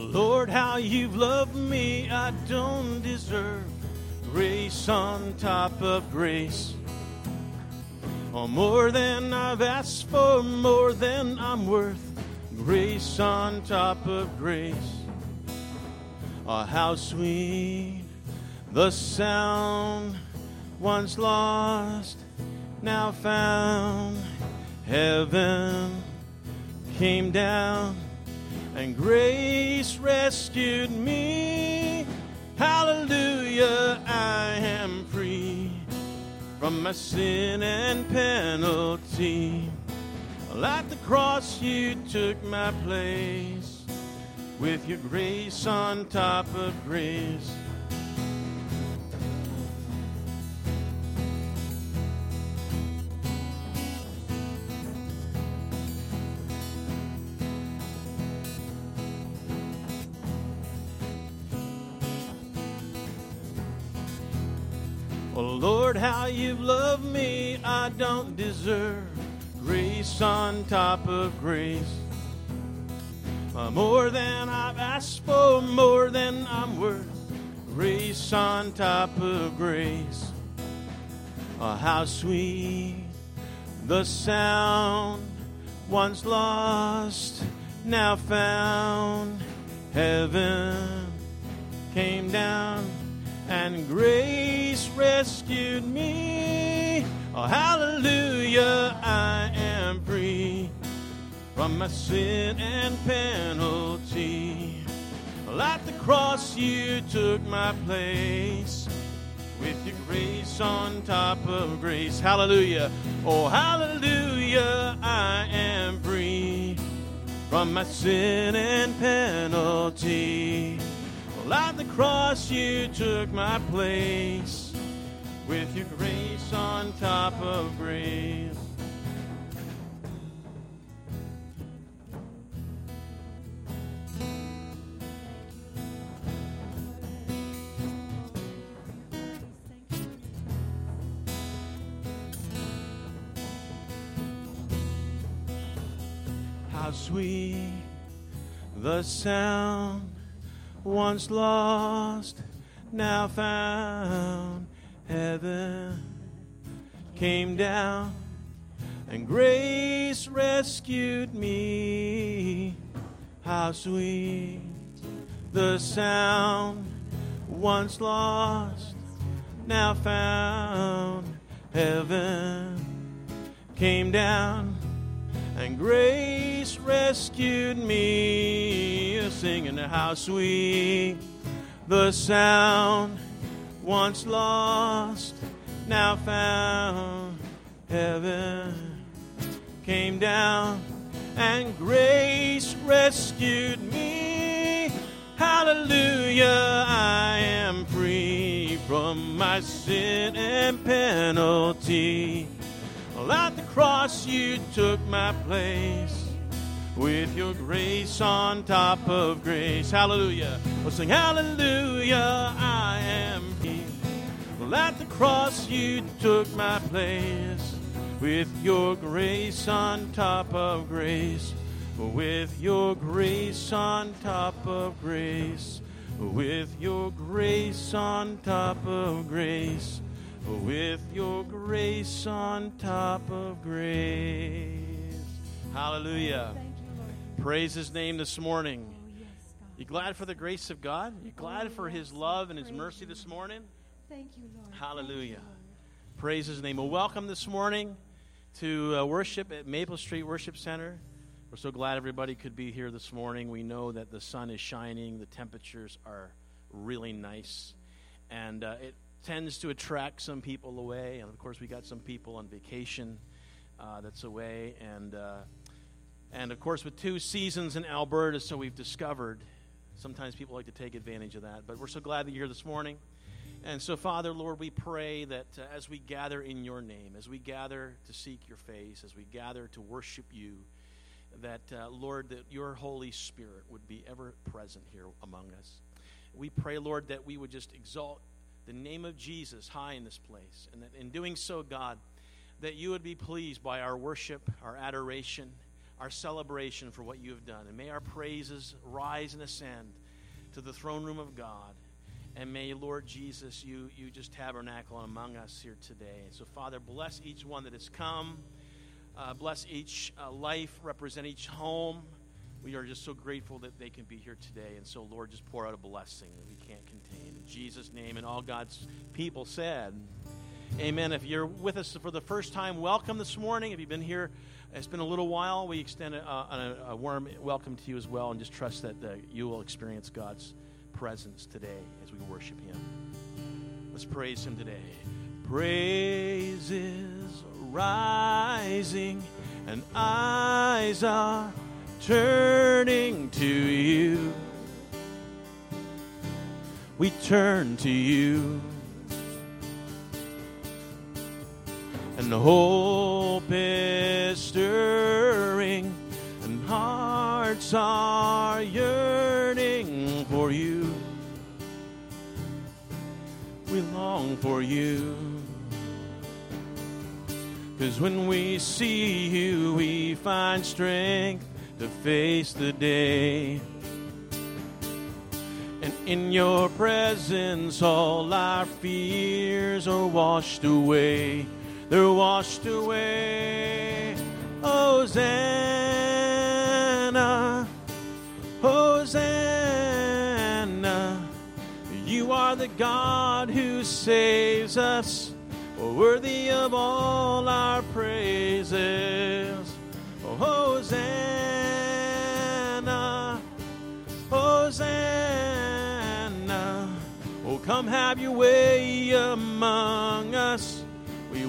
Lord, how you've loved me, I don't deserve grace on top of grace. Oh, more than I've asked for, more than I'm worth, grace on top of grace. Oh, how sweet the sound once lost, now found. Heaven came down and grace rescued me. Hallelujah, I am free from my sin and penalty. At the cross, you took my place with your grace on top of grace. You've loved me, I don't deserve grace on top of grace. Uh, more than I've asked for, more than I'm worth, grace on top of grace. Oh, how sweet the sound, once lost, now found. Heaven came down and grace rescued me. Oh, hallelujah, I am free from my sin and penalty. Well, at the cross, you took my place with your grace on top of grace. Hallelujah. Oh, hallelujah, I am free from my sin and penalty. At the cross, you took my place with your grace on top of grace. How sweet the sound once lost, now found. Heaven came down, and grace rescued me. How sweet the sound once lost, now found. Heaven came down, and grace rescued me. Singing, how sweet the sound once lost, now found. Heaven came down, and grace rescued me. Hallelujah, I am free from my sin and penalty. Well, at the cross, you took my place with your grace on top of grace. Hallelujah. We'll sing, Hallelujah, I am free. Well, at the cross, you took my place with your grace on top of grace. With your grace on top of grace. With your grace on top of grace. With your grace on top of grace. Hallelujah. Praise his name this morning. You glad for the grace of God? You glad for his love and his mercy this morning? Thank you, Lord. Hallelujah. Praise his name. Well, welcome this morning to uh, worship at Maple Street Worship Center. We're so glad everybody could be here this morning. We know that the sun is shining, the temperatures are really nice, and uh, it tends to attract some people away. And of course, we got some people on vacation uh, that's away, and uh, and of course, with two seasons in Alberta, so we've discovered sometimes people like to take advantage of that. But we're so glad that you're here this morning. And so, Father, Lord, we pray that uh, as we gather in your name, as we gather to seek your face, as we gather to worship you, that, uh, Lord, that your Holy Spirit would be ever present here among us. We pray, Lord, that we would just exalt the name of Jesus high in this place. And that in doing so, God, that you would be pleased by our worship, our adoration, our celebration for what you have done. And may our praises rise and ascend to the throne room of God. And may, Lord Jesus, you, you just tabernacle among us here today. So, Father, bless each one that has come. Uh, bless each uh, life, represent each home. We are just so grateful that they can be here today. And so, Lord, just pour out a blessing that we can't contain. In Jesus' name, and all God's people said, Amen. If you're with us for the first time, welcome this morning. If you've been here, it's been a little while. We extend a, a, a warm welcome to you as well, and just trust that uh, you will experience God's presence today as we worship Him. Let's praise Him today. Praise is rising, and eyes are turning to you. We turn to you. And hope is stirring, and hearts are yearning for you. We long for you. Cause when we see you, we find strength to face the day. And in your presence, all our fears are washed away. They're washed away. Hosanna, Hosanna. You are the God who saves us, worthy of all our praises. Hosanna, Hosanna. Oh, come have your way among us.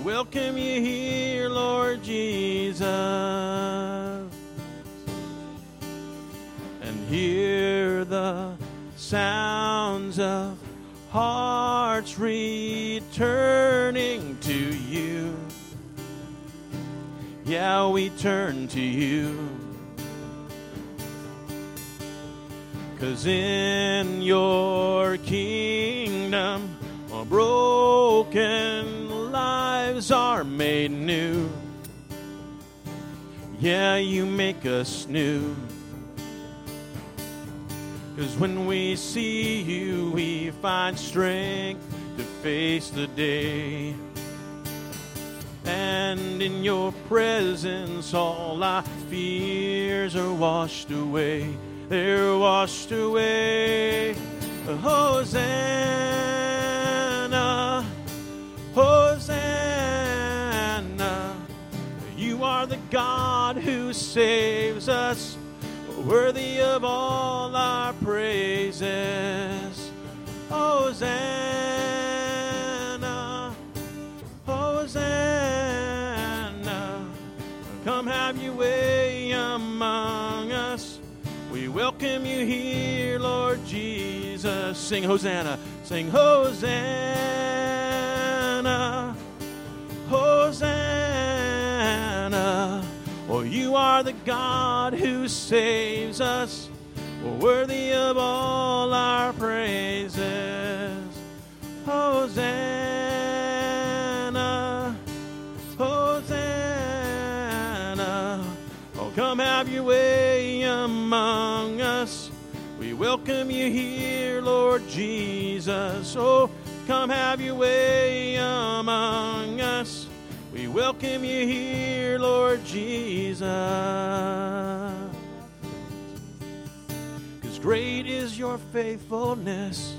We welcome you here, Lord Jesus. And hear the sounds of hearts returning to you. Yeah, we turn to you. Cause in your kingdom, a broken are made new. Yeah, you make us new. Cause when we see you, we find strength to face the day. And in your presence, all our fears are washed away. They're washed away. Oh, Hosanna, Hosanna. You are the God who saves us, worthy of all our praises. Hosanna, Hosanna. Come have your way among us. We welcome you here, Lord Jesus. Sing Hosanna. Sing Hosanna. Hosanna. Hosanna. Oh, you are the God who saves us, worthy of all our praises. Hosanna. Hosanna. Oh, come have your way among us. We welcome you here, Lord Jesus. Oh, come have your way among us. We welcome you here, Lord Jesus. Because great is your faithfulness.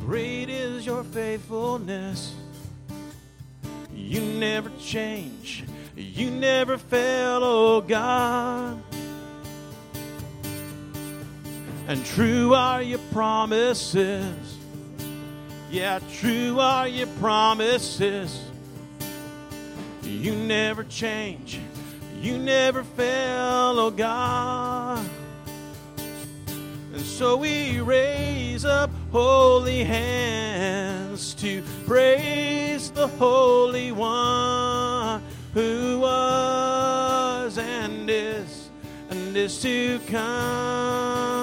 Great is your faithfulness. You never change. You never fail, oh God. And true are your promises. Yeah, true are your promises. You never change. You never fail, oh God. And so we raise up holy hands to praise the Holy One who was and is and is to come.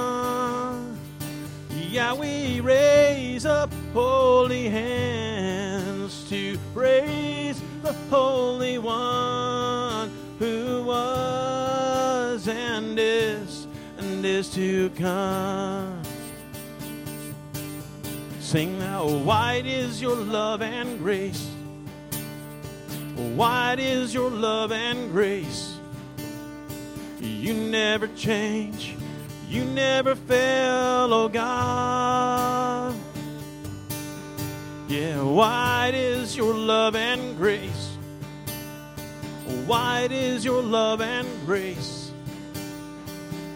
Yeah, we raise up holy hands to praise the Holy One who was and is and is to come. Sing now, wide is your love and grace. Wide is your love and grace. You never change, you never fail, oh God. Yeah, wide is your love and grace. Wide is your love and grace.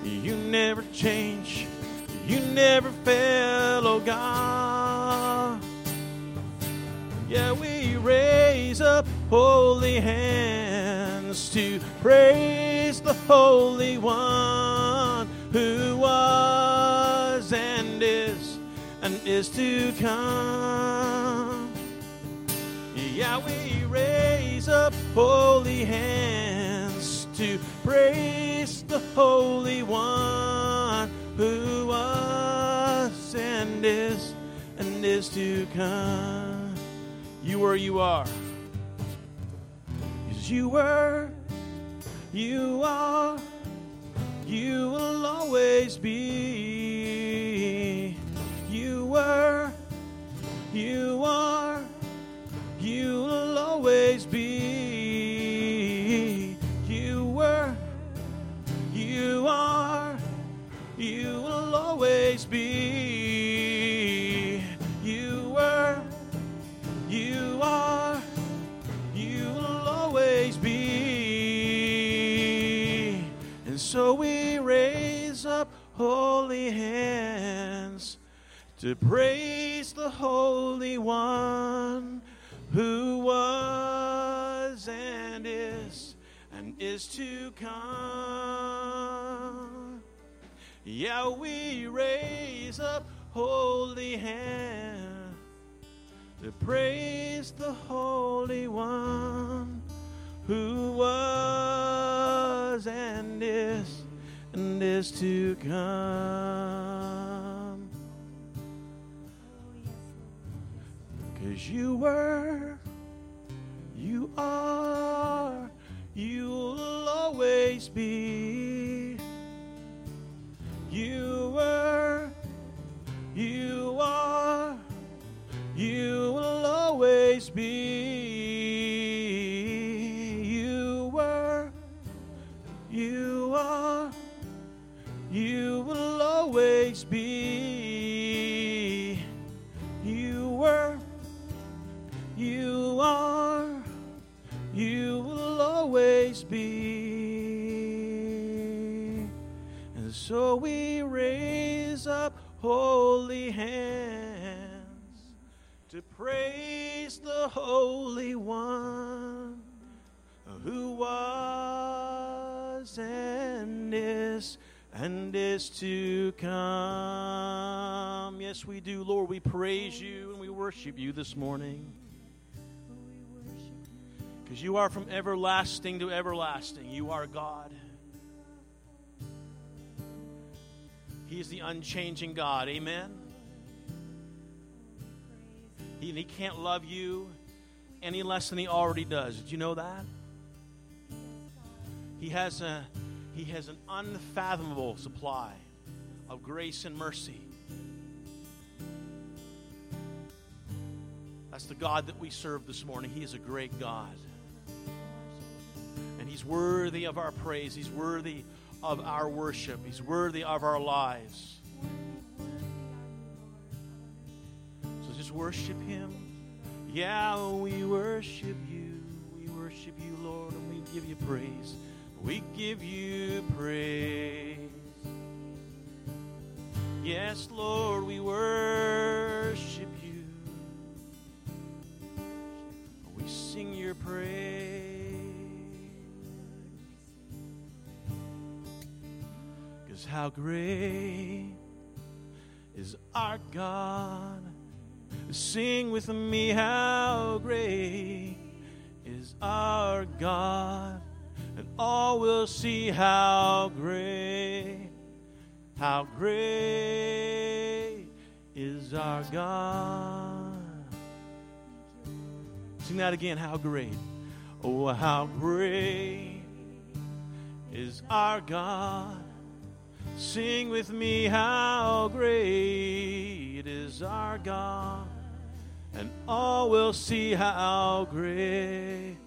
You never change, you never fail, oh God. Yeah, we raise up holy hands to praise the Holy One who was and is and is to come. Yeah, we raise up holy hands to praise the Holy One who was and is and is to come. You were, you are. Because you were, you are, you will always be. You were, you are, you will always be. You were, you are, you will always be. You were, you are, you will always be. And so we raise up holy hands to praise the Holy One who was and is and is to come. Yeah, we raise up holy hands to praise the Holy One who was and is and is to come. Cause you were, you are, you'll always be. You were, is to come. Yes, we do, Lord. We praise you and we worship you this morning. Because you are from everlasting to everlasting. You are God. He is the unchanging God. Amen. He, he can't love you any less than he already does. Did you know that? He has a he has an unfathomable supply of grace and mercy. That's the God that we serve this morning. He is a great God. And He's worthy of our praise. He's worthy of our worship. He's worthy of our lives. So just worship Him. Yeah, we worship you. We worship you, Lord, and we give you praise. We give you praise. Yes, Lord, we worship you. We sing your praise. Because how great is our God. Sing with me, how great is our God and all will see how great, how great is our God. Sing that again, how great. Oh, how great is our God. Sing with me, how great is our God. And all will see how great,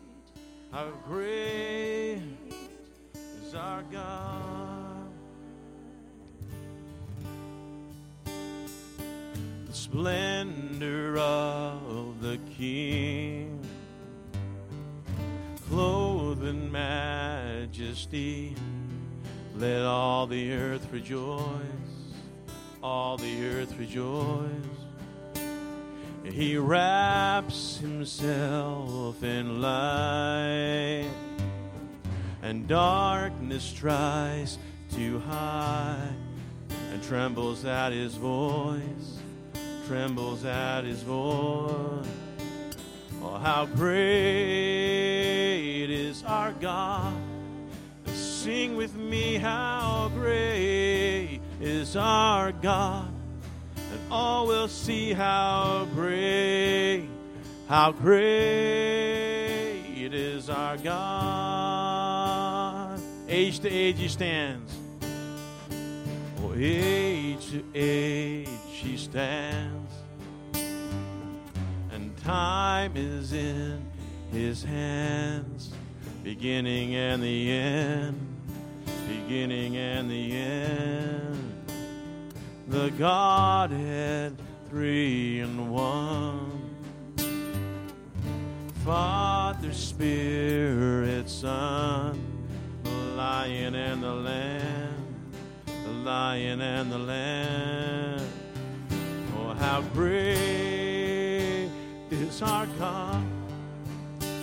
how great is our God. The splendor of the King, clothed in majesty let all the earth rejoice, all the earth rejoice. He wraps himself in light, and darkness tries to hide, and trembles at his voice, trembles at his voice. Oh, how great is our God! Sing with me, how great is our God. Oh, All will see how great, how great is our God. Age to age he stands. Oh, age to age he stands. And time is in his hands, beginning and the end beginning and the end. The Godhead, three and one. Father, Spirit, Son, the Lion and the Lamb, the Lion and the Lamb. Oh, how great is our God!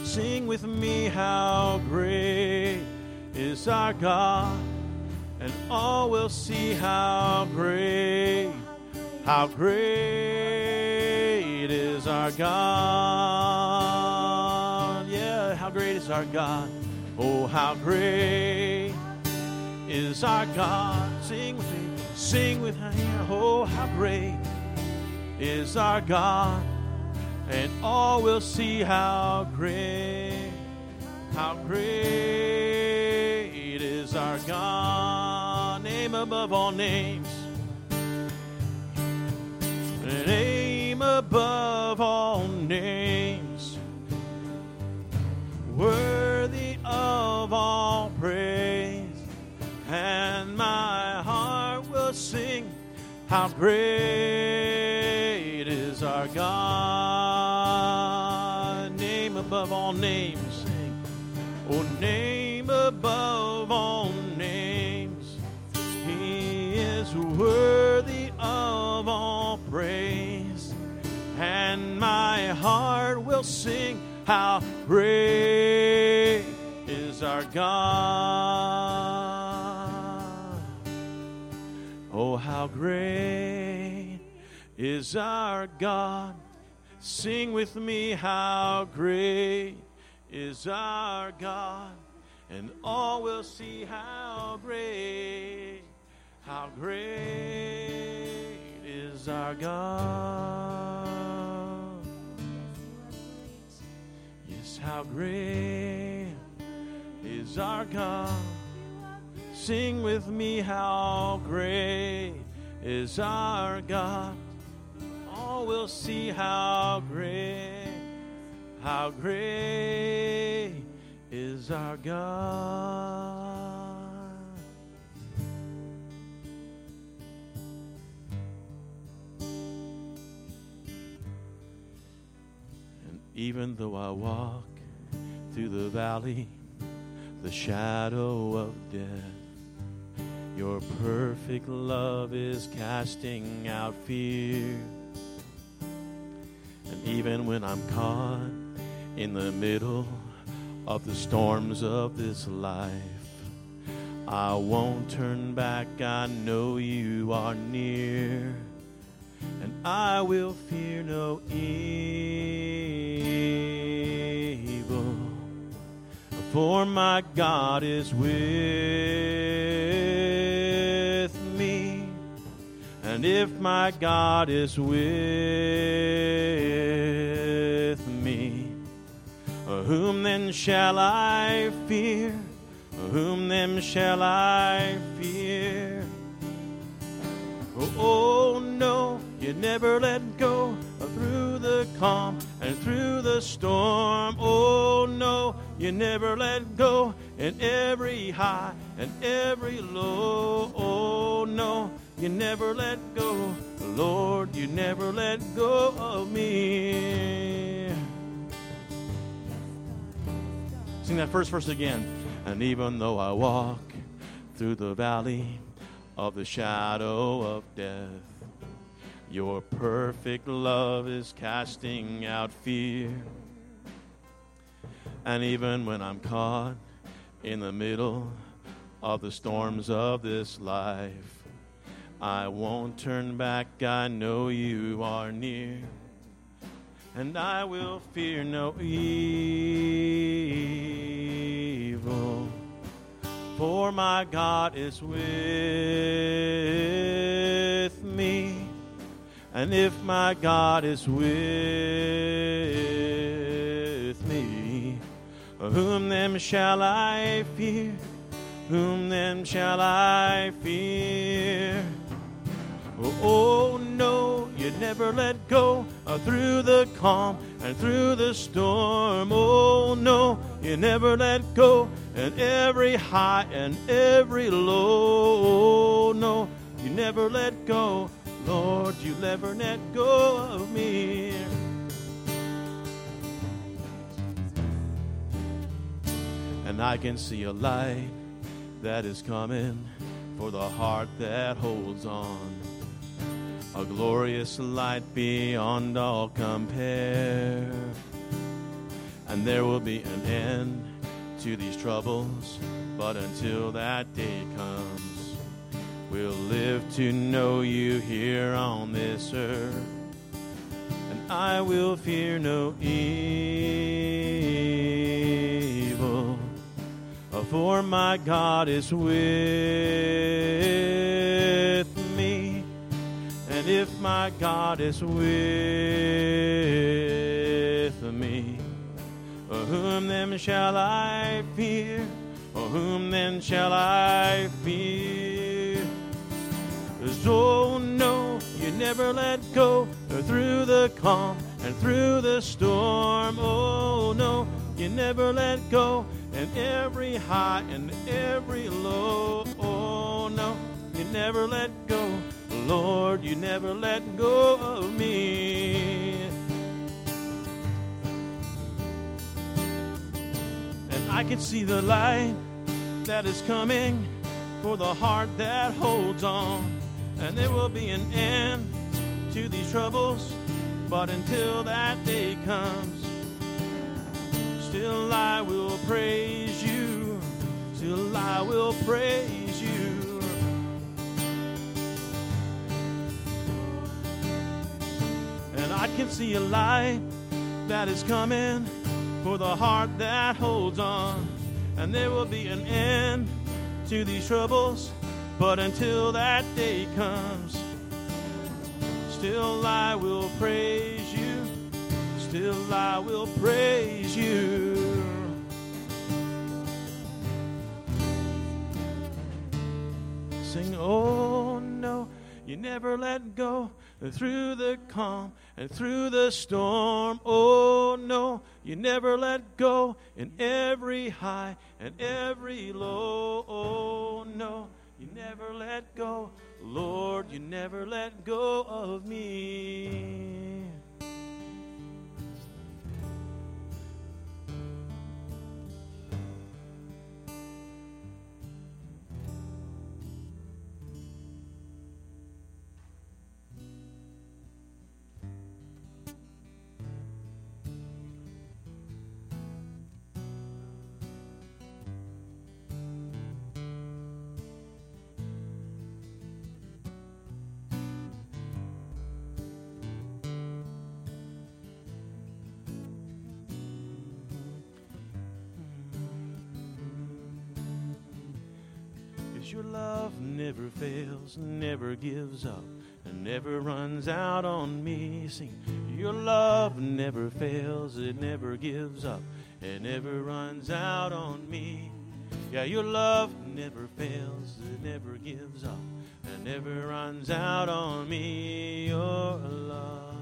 Sing with me, how great is our God, and all will see how great, how great is our God. Yeah, how great is our God. Oh, how great is our God. Sing with me, sing with me. Oh, how great is our God, and all will see how great, how great is our God, name above all names. Name above all names, worthy of all praise, and my heart will sing how great is our God. Name above all names, Worthy of all praise, and my heart will sing how great is our God. Oh, how great is our God. Sing with me, how great is our God and all will see how great, how great is our God. Yes, how great is our God. Sing with me, how great is our God. All will see how great, how great is our God. Even though I walk through the valley, the shadow of death, your perfect love is casting out fear. And even when I'm caught in the middle of the storms of this life. I won't turn back, I know you are near, and I will fear no evil, for my God is with me, and if my God is with me, whom then shall I fear? Whom then shall I fear? Oh, oh no, you never let go through the calm and through the storm. Oh, no, you never let go in every high and every low. Oh, no, you never let go. Lord, you never let go of me. Sing that first verse again. And even though I walk through the valley of the shadow of death, your perfect love is casting out fear. And even when I'm caught in the middle of the storms of this life, I won't turn back. I know you are near. And I will fear no evil, for my God is with me. And if my God is with whom then shall I fear? Whom then shall I fear? Oh, oh no, you never let go uh, through the calm and through the storm. Oh no, you never let go in every high and every low. Oh, no, you never let go Lord, you never let go of me. And I can see a light that is coming for the heart that holds on. A glorious light beyond all compare. And there will be an end to these troubles, but until that day comes we'll live to know you here on this earth. And I will fear no evil, for my God is with me. And if my God is with me, whom then shall I fear? Or whom then shall I fear? oh no, you never let go through the calm and through the storm. Oh no, you never let go in every high and every low. Oh no, you never let go. Lord, you never let go of me. And I can see the light that is coming for the heart that holds on and there will be an end to these troubles. But until that day comes, still I will praise you. Still I will praise you. And I can see a light that is coming for the heart that holds on. And there will be an end to these troubles. But until that day comes, still I will praise you. Still I will praise you. Sing, oh no, you never let go through the calm and through the storm. Oh no, you never let go in every high and every low. Oh no. You never let go. Lord, you never let go of me. Your love never fails, never gives up, and never runs out on me. Sing, your love never fails, it never gives up, it never runs out on me. Yeah, your love never fails, it never gives up, and never runs out on me. Your love.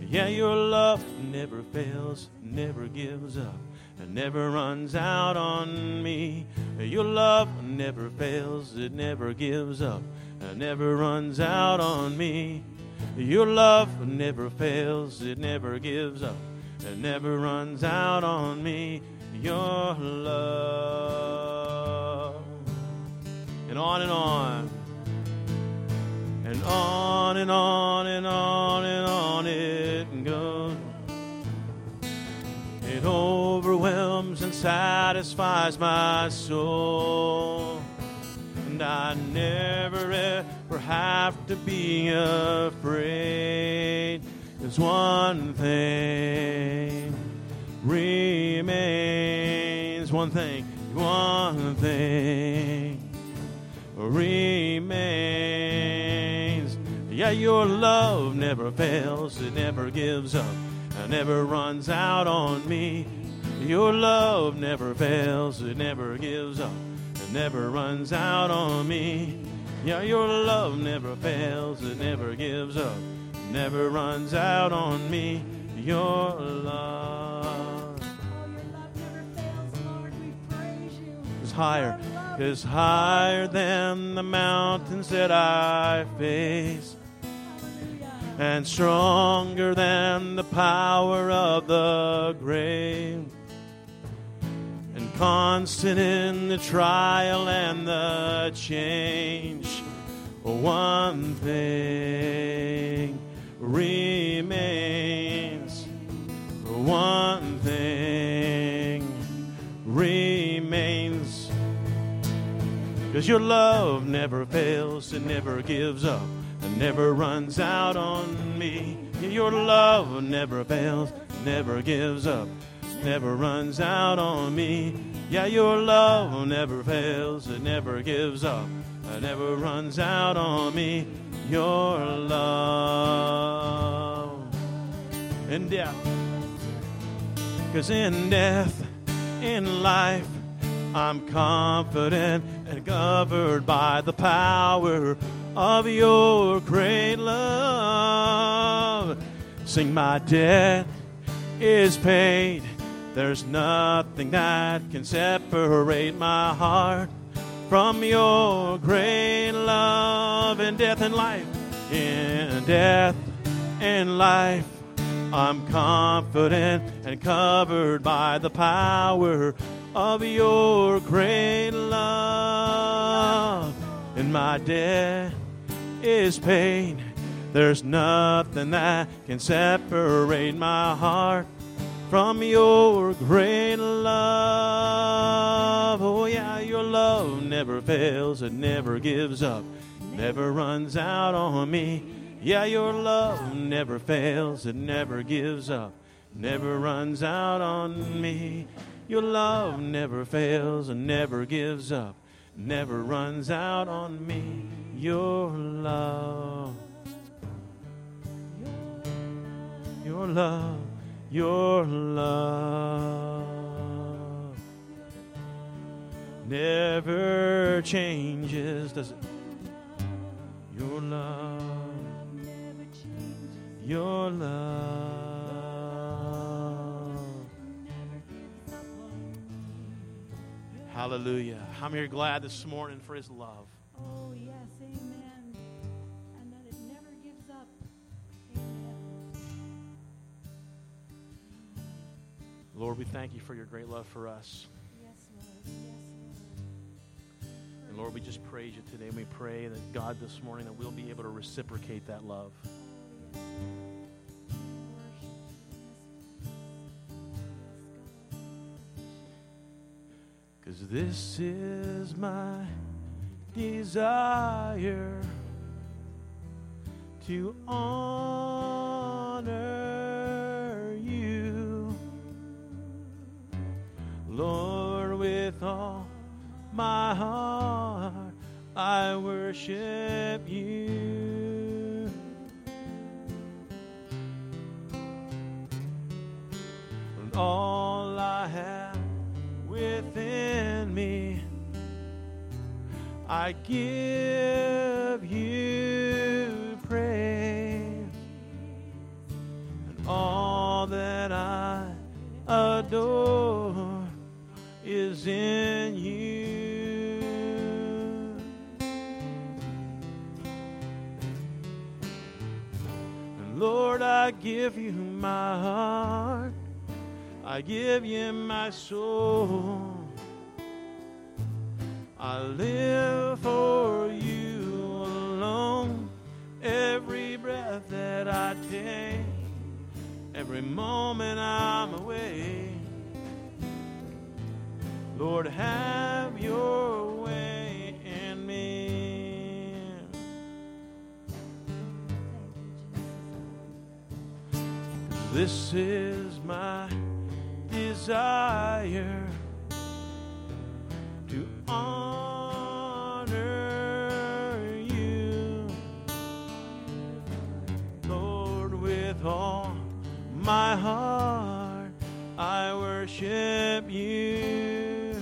Yeah, your love never fails, never gives up, and never runs out on me. Your love never fails, it never gives up, and never runs out on me. Your love never fails, it never gives up, and never runs out on me. Your love. And on and on. And on and on and on and on it goes. It and satisfies my soul. And I never ever have to be afraid. There's one thing remains, one thing, one thing remains. Yeah, your love never fails, it never gives up, and never runs out on me. Your love never fails, it never gives up, it never runs out on me. Yeah, your love never fails, it never gives up, it never runs out on me. Your love is higher, is higher than the mountains that I face, and stronger than the power of the grave, constant in the trial and the change. One thing remains. One thing remains. Because your love never fails, it never gives up, and never runs out on me. Your love never fails, never gives up, never runs out on me. Yeah, your love never fails, it never gives up, it never runs out on me. Your love. In death. Because in death, in life, I'm confident and covered by the power of your great love. Sing, my debt is paid. There's nothing that can separate my heart from your great love in death and life. In death and life, I'm confident and covered by the power of your great love. And my debt is paid. There's nothing that can separate my heart from your great love. Oh, yeah, your love never fails, it never gives up, never runs out on me. Yeah, your love never fails, it never gives up, never runs out on me. Your love never fails and never gives up, never runs out on me. Your love, your love, your love never changes, does it? Your love never changes. your love. Hallelujah. I'm here glad this morning for his love. Lord, we thank you for your great love for us. Yes, Lord. Yes, And Lord, we just praise you today. We pray that God this morning that we'll be able to reciprocate that love. Because this is my desire to honor worship you. And all I have within me, I give you praise. And all that I adore is in Lord, I give you my heart. I give you my soul. I live for you alone. Every breath that I take, every moment I'm away. Lord, have your way This is my desire to honor you, Lord, with all my heart. I worship you.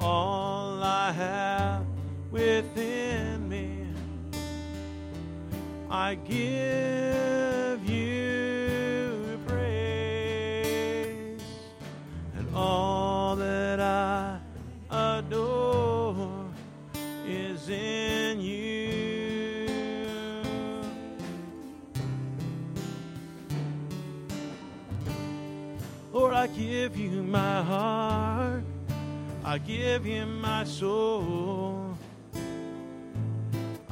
All I have within I give you praise, and all that I adore is in you. Lord, I give you my heart. I give you my soul.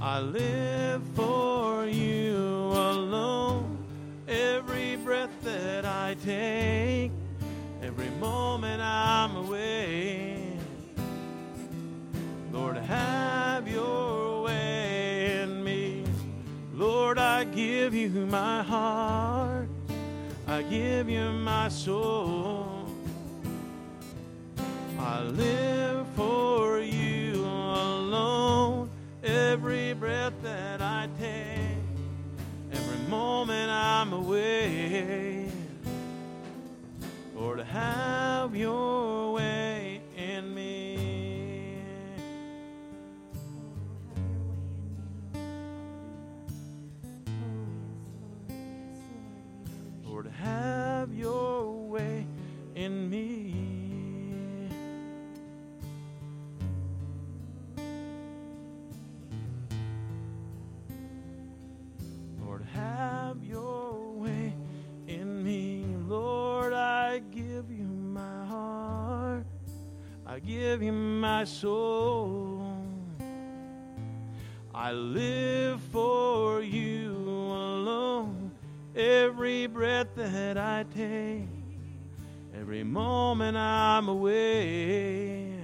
I live for you alone. Every breath that I take, every moment I'm away. Lord, have your way in me. Lord, I give you my heart. I give you my soul. I live for you alone. Every breath moment I'm away. Lord, have your way I give you my soul. I live for you alone. Every breath that I take, every moment I'm away.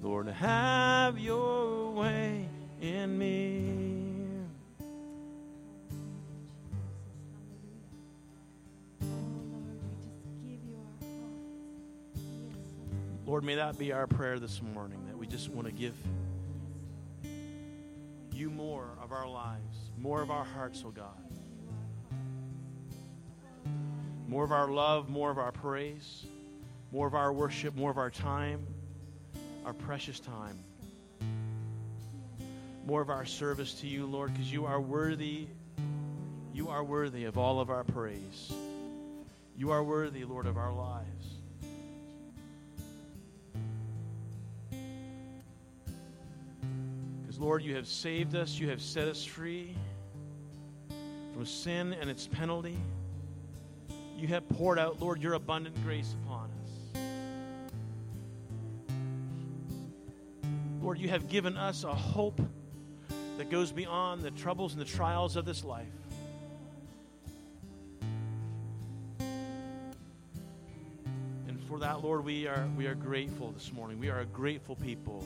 Lord, have your way in me. Lord, may that be our prayer this morning that we just want to give you more of our lives, more of our hearts, oh God. More of our love, more of our praise, more of our worship, more of our time, our precious time. More of our service to you, Lord, because you are worthy. You are worthy of all of our praise. You are worthy, Lord, of our lives. Lord, you have saved us, you have set us free from sin and its penalty. You have poured out, Lord, your abundant grace upon us. Lord, you have given us a hope that goes beyond the troubles and the trials of this life. And for that, Lord, we are, we are grateful this morning. We are a grateful people.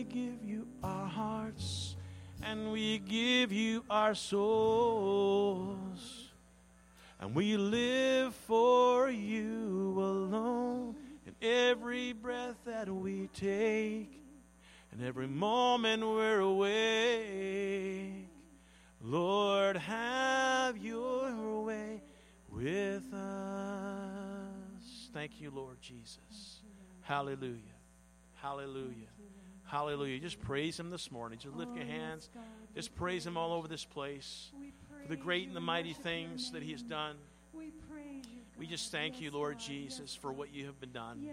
We give you our hearts and we give you our souls. And we live for you alone. in every breath that we take, and every moment we're awake. Lord, have your way with us. Thank you, Lord Jesus. Hallelujah. Hallelujah. Hallelujah. Just praise Him this morning. Just lift your hands. Just praise Him all over this place for the great and the mighty things that He has done. We praise. We just thank you, Lord Jesus, for what you have been done.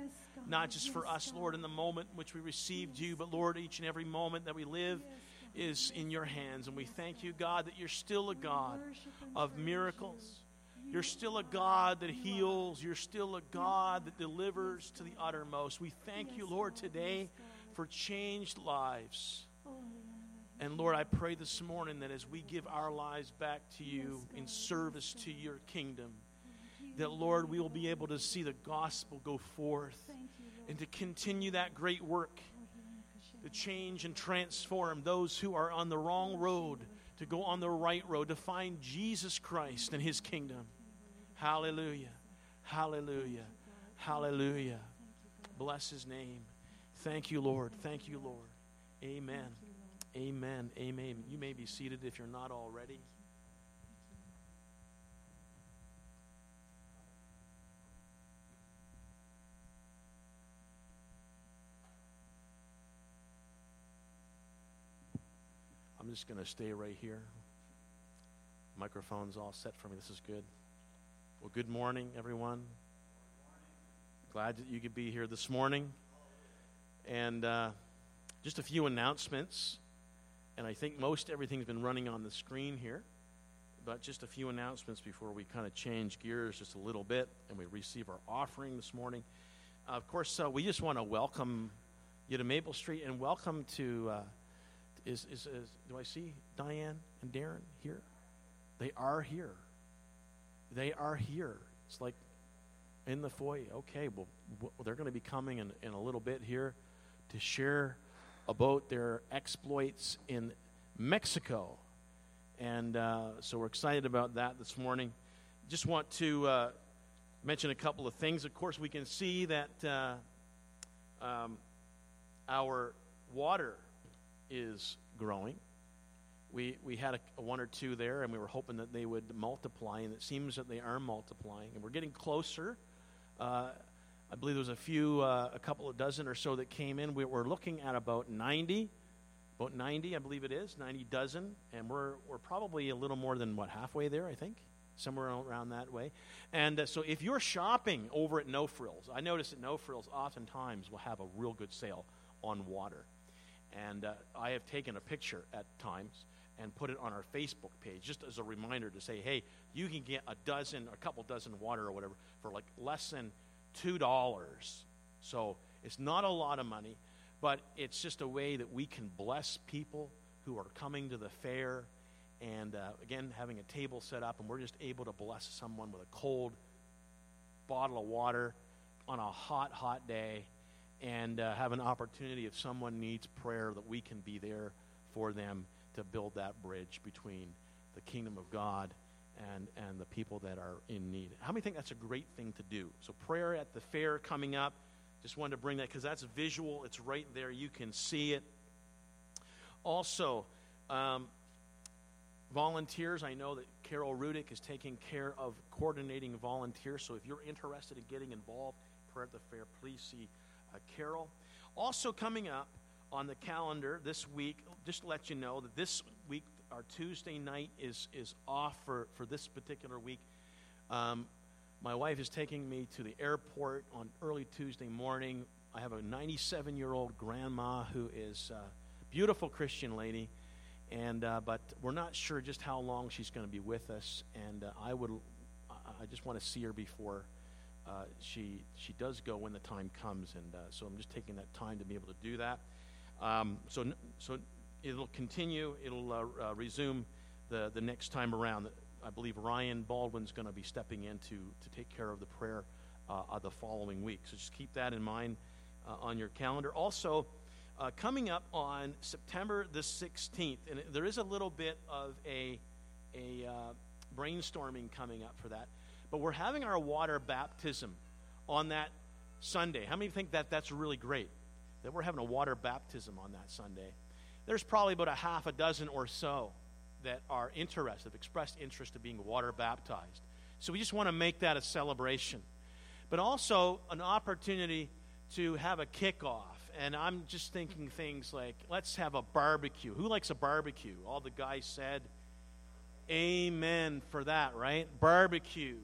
Not just for us, Lord, in the moment in which we received you, but Lord, each and every moment that we live is in your hands. And we thank you, God, that you're still a God of miracles. you. You're still a. God that heals. You're still a God that delivers to the uttermost. We thank you, Lord, today. For changed lives. And Lord, I pray this morning that as we give our lives back to you in service to your kingdom, that, Lord, we will be able to see the gospel go forth Thank you, Lord. and to continue that great work to change and transform those who are on the wrong road to go on the right road to find Jesus Christ and his kingdom. Hallelujah. Hallelujah. Hallelujah. Bless his name. Thank you, Lord. Thank you, Lord. Amen. Amen. Amen. You may be seated if you're not already. I'm just going to stay right here. Microphone's all set for me. This is good. Well, good morning, everyone. Glad that you could be here this morning. And uh, just a few announcements. And I think most everything's been running on the screen here. But just a few announcements before we kind of change gears just a little bit and we receive our offering this morning. Uh, of course, uh, we just want to welcome you to Maple Street and welcome to. Uh, is, is, is do I see Diane and Darren here? They are here. They are here. It's like in the foyer. Okay, well, they're going to be coming in, in a little bit here to share about their exploits in Mexico. And uh, so we're excited about that this morning. Just want to uh, mention a couple of things. Of course, we can see that uh, um, our water is growing. We, we had a, a one or two there, and we were hoping that they would multiply, and it seems that they are multiplying. And we're getting closer. Uh, I believe there was a few, uh, a couple of dozen or so that came in. We, we're looking at about 90, about 90, I believe it is, 90 dozen, and we're, we're probably a little more than, what, halfway there, I think? Somewhere around that way. And uh, so if you're shopping over at No Frills, I notice that No Frills oftentimes will have a real good sale on water. And uh, I have taken a picture at times and put it on our Facebook page just as a reminder to say, hey, you can get a dozen, a couple dozen water or whatever for like less than $2. So it's not a lot of money, but it's just a way that we can bless people who are coming to the fair and, uh, again, having a table set up, and we're just able to bless someone with a cold bottle of water on a hot, hot day and uh, have an opportunity if someone needs prayer that we can be there for them to build that bridge between the kingdom of God and, and the people that are in need. How many think that's a great thing to do? So, prayer at the fair coming up. Just wanted to bring that because that's visual. It's right there. You can see it. Also, um, volunteers. I know that Carol Rudick is taking care of coordinating volunteers. So, if you're interested in getting involved, prayer at the fair, please see uh, Carol. Also, coming up on the calendar this week, just to let you know that this week, our Tuesday night is, is off for, for this particular week. Um, my wife is taking me to the airport on early Tuesday morning. I have a 97 year old grandma who is a beautiful Christian lady, and uh, but we're not sure just how long she's going to be with us. And uh, I would, I just want to see her before uh, she she does go when the time comes, and uh, so I'm just taking that time to be able to do that. Um, so so it'll continue. It'll uh, uh, resume the the next time around. I believe Ryan Baldwin's going to be stepping in to to take care of the prayer uh, the following week. So just keep that in mind uh, on your calendar. Also. Uh, coming up on September the 16th, and there is a little bit of a, a uh, brainstorming coming up for that. But we're having our water baptism on that Sunday. How many think that that's really great? That we're having a water baptism on that Sunday. There's probably about a half a dozen or so that are interested, have expressed interest in being water baptized. So we just want to make that a celebration. But also an opportunity to have a kickoff. And I'm just thinking things like let's have a barbecue. Who likes a barbecue? All the guys said, Amen for that, right? Barbecue.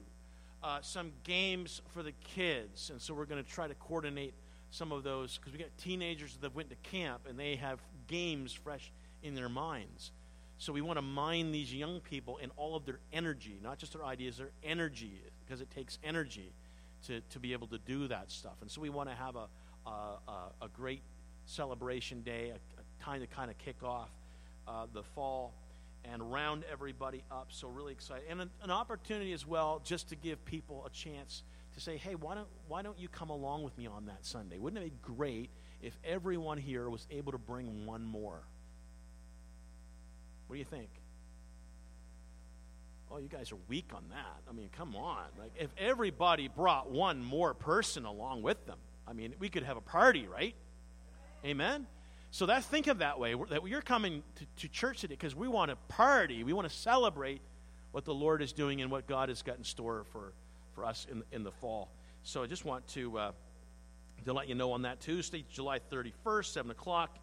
Uh, some games for the kids. And so we're going to try to coordinate some of those because we got teenagers that went to camp and they have games fresh in their minds. So we want to mine these young people in all of their energy, not just their ideas, their energy, because it takes energy to, to be able to do that stuff. And so we want to have a, a, a, a great celebration day, a, a, time to kind of kick off uh, the fall and round everybody up. So really excited. And an, an opportunity as well just to give people a chance to say, hey, why don't, why don't you come along with me on that Sunday? Wouldn't it be great if everyone here was able to bring one more? What do you think? Oh, you guys are weak on that. I mean, come on. Like, if everybody brought one more person along with them, I mean, we could have a party, right? Amen? So that think of that way that you're coming to, to church today because we want to party, we want to celebrate what the Lord is doing and what God has got in store for, for us in, in the fall. So I just want to uh, to let you know on that Tuesday, July 31st, 7 o'clock,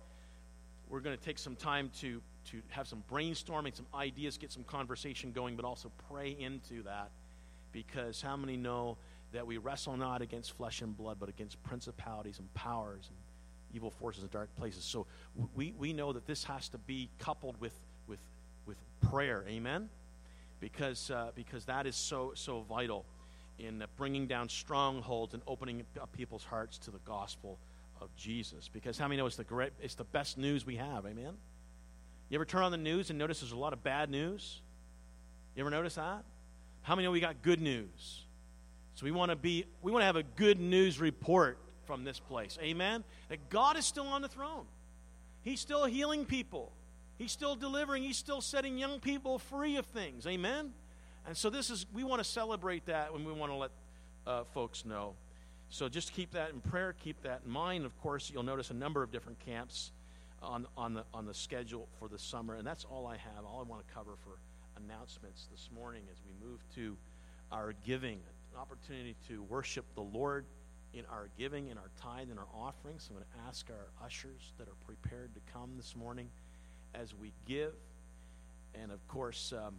we're going to take some time to to have some brainstorming, some ideas, get some conversation going, but also pray into that. Because how many know that we wrestle not against flesh and blood, but against principalities and powers and evil forces and dark places? So we, we know that this has to be coupled with, with, with prayer. Amen? Because, uh, because that is so, so vital in bringing down strongholds and opening up people's hearts to the gospel of Jesus. Because how many know it's the, great, it's the best news we have? Amen? You ever turn on the news and notice there's a lot of bad news? You ever notice that? How many know we got good news? So we want to be we want to have a good news report from this place. Amen. That God is still on the throne. He's still healing people. He's still delivering. He's still setting young people free of things. Amen. And so this is we want to celebrate that and we want to let uh, folks know. So just keep that in prayer. Keep that in mind. Of course, you'll notice a number of different camps on, on, the, on the schedule for the summer. And that's all I have, all I want to cover for announcements this morning as we move to our giving, an opportunity to worship the Lord in our giving, in our tithe, in our offerings. I'm going to ask our ushers that are prepared to come this morning as we give. And of course, um,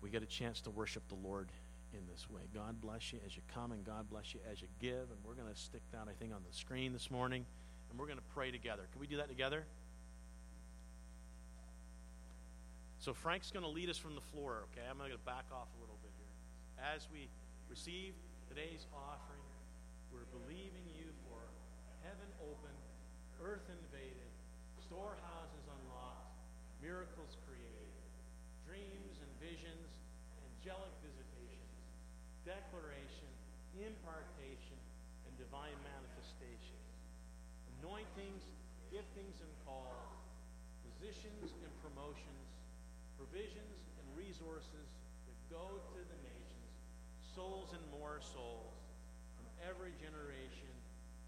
we get a chance to worship the Lord in this way. God bless you as you come, and God bless you as you give. And we're going to stick that, I think, on the screen this morning and we're going to pray together. Can we do that together? So Frank's going to lead us from the floor, okay? I'm going to back off a little bit here. As we receive today's offering, we're believing you for heaven open, earth invaded, storehouses unlocked, miracles anointings, giftings, and calls, positions and promotions, provisions and resources that go to the nations, souls and more souls from every generation,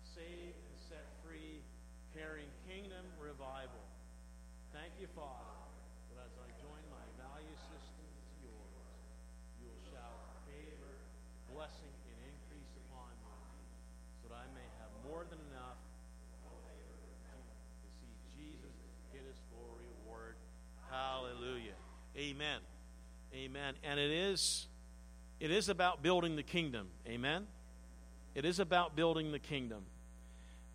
saved and set free, carrying kingdom revival. Thank you, Father, that as I join my value system to yours, you will shower favor, blessing, and increase upon me, so that I may have more than enough Hallelujah. Amen. Amen. And it is it is about building the kingdom. Amen. It is about building the kingdom.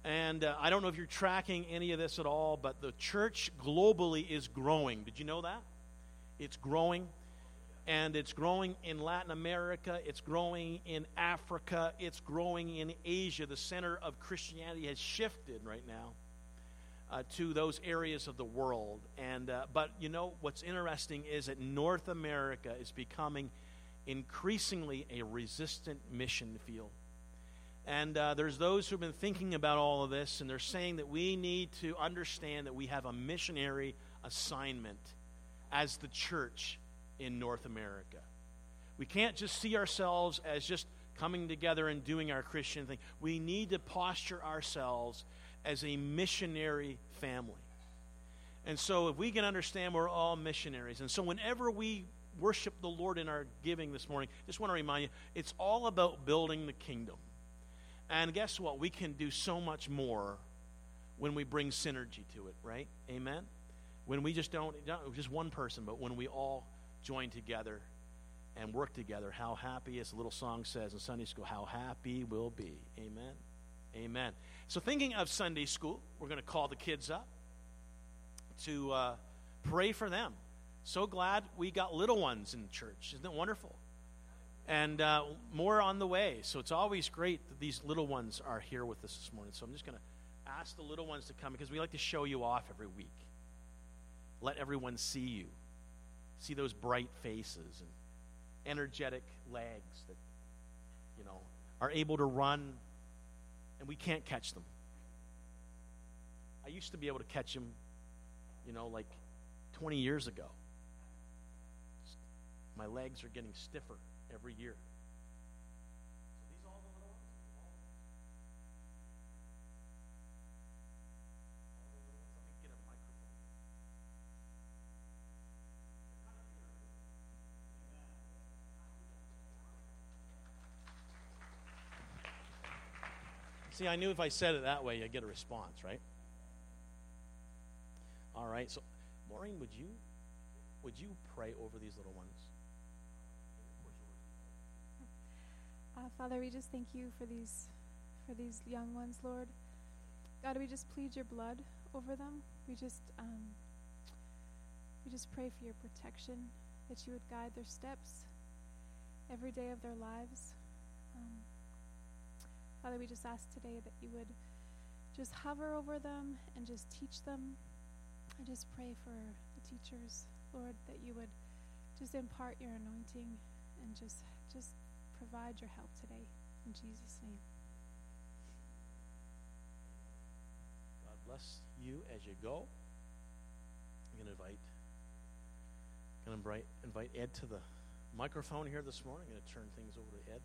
And uh, I don't know if you're tracking any of this at all, but the church globally is growing. Did you know that? It's growing. And it's growing in Latin America. It's growing in Africa. It's growing in Asia. The center of Christianity has shifted right now uh, to those areas of the world. And uh, but you know what's interesting is that North America is becoming increasingly a resistant mission field. And uh, there's those who've been thinking about all of this, and they're saying that we need to understand that we have a missionary assignment as the church in North America. We can't just see ourselves as just coming together and doing our Christian thing. We need to posture ourselves as a missionary family. And so, if we can understand we're all missionaries, and so whenever we worship the Lord in our giving this morning, just want to remind you it's all about building the kingdom. And guess what? We can do so much more when we bring synergy to it, right? Amen? When we just don't, not just one person, but when we all join together and work together, how happy, as the little song says in Sunday school, how happy we'll be. Amen? Amen. So, thinking of Sunday school, we're going to call the kids up to uh, pray for them. So glad we got little ones in church. Isn't it wonderful? And uh, more on the way. So it's always great that these little ones are here with us this morning. So I'm just going to ask the little ones to come because we like to show you off every week. Let everyone see you, see those bright faces and energetic legs that, you know, are able to run and we can't catch them. I used to be able to catch them, you know, like 20 years ago. My legs are getting stiffer every year. See, I knew if I said it that way, I'd get a response, right? All right. So, Maureen, would you would you pray over these little ones? Uh, Father, we just thank you for these for these young ones, Lord. God, we just plead your blood over them. We just um, we just pray for your protection, that you would guide their steps every day of their lives. Um, Father, we just ask today that you would just hover over them and just teach them. I just pray for the teachers, Lord, that you would just impart your anointing and just just provide your help today. In Jesus' name. God bless you as you go. I'm going to invite, going to invite, Ed to the microphone here this morning. I'm going to turn things over to Ed.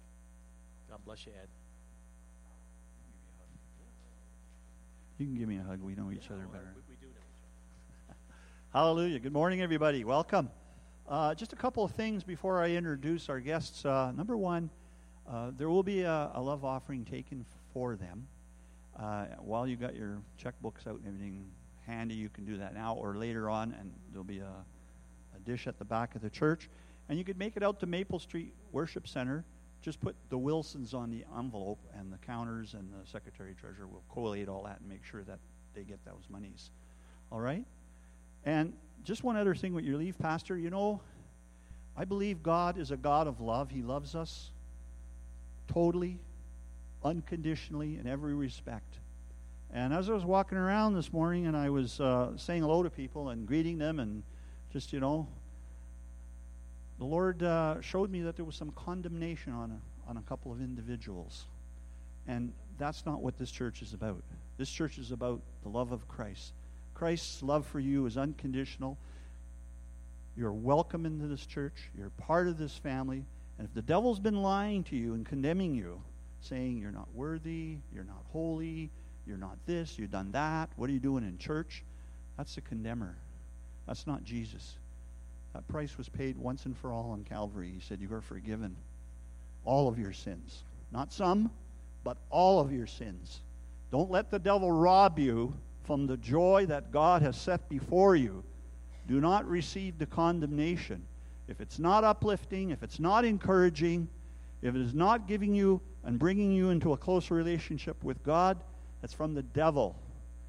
God bless you, Ed. You can give me a hug. We know each other better. We, we do know each other. Hallelujah. Good morning, everybody. Welcome. Uh, just a couple of things before I introduce our guests. Uh, number one, uh, there will be a, a love offering taken for them. Uh, while you got your checkbooks out and everything handy, you can do that now or later on, and there'll be a, a dish at the back of the church. And you could make it out to Maple Street Worship Center. Just put the Wilsons on the envelope, and the counters and the secretary treasurer will collate all that and make sure that they get those monies. All right? And just one other thing with your leave, Pastor. You know, I believe God is a God of love. He loves us totally, unconditionally, in every respect. And as I was walking around this morning and I was uh, saying hello to people and greeting them and just, you know, the Lord uh, showed me that there was some condemnation on a, on a couple of individuals. And that's not what this church is about. This church is about the love of Christ. Christ's love for you is unconditional. You're welcome into this church. You're part of this family. And if the devil's been lying to you and condemning you, saying you're not worthy, you're not holy, you're not this, you've done that, what are you doing in church? That's the condemner. That's not Jesus. That price was paid once and for all on Calvary. He said, You are forgiven. All of your sins. Not some, but all of your sins. Don't let the devil rob you from the joy that God has set before you. Do not receive the condemnation. If it's not uplifting, if it's not encouraging, if it is not giving you and bringing you into a closer relationship with God, that's from the devil,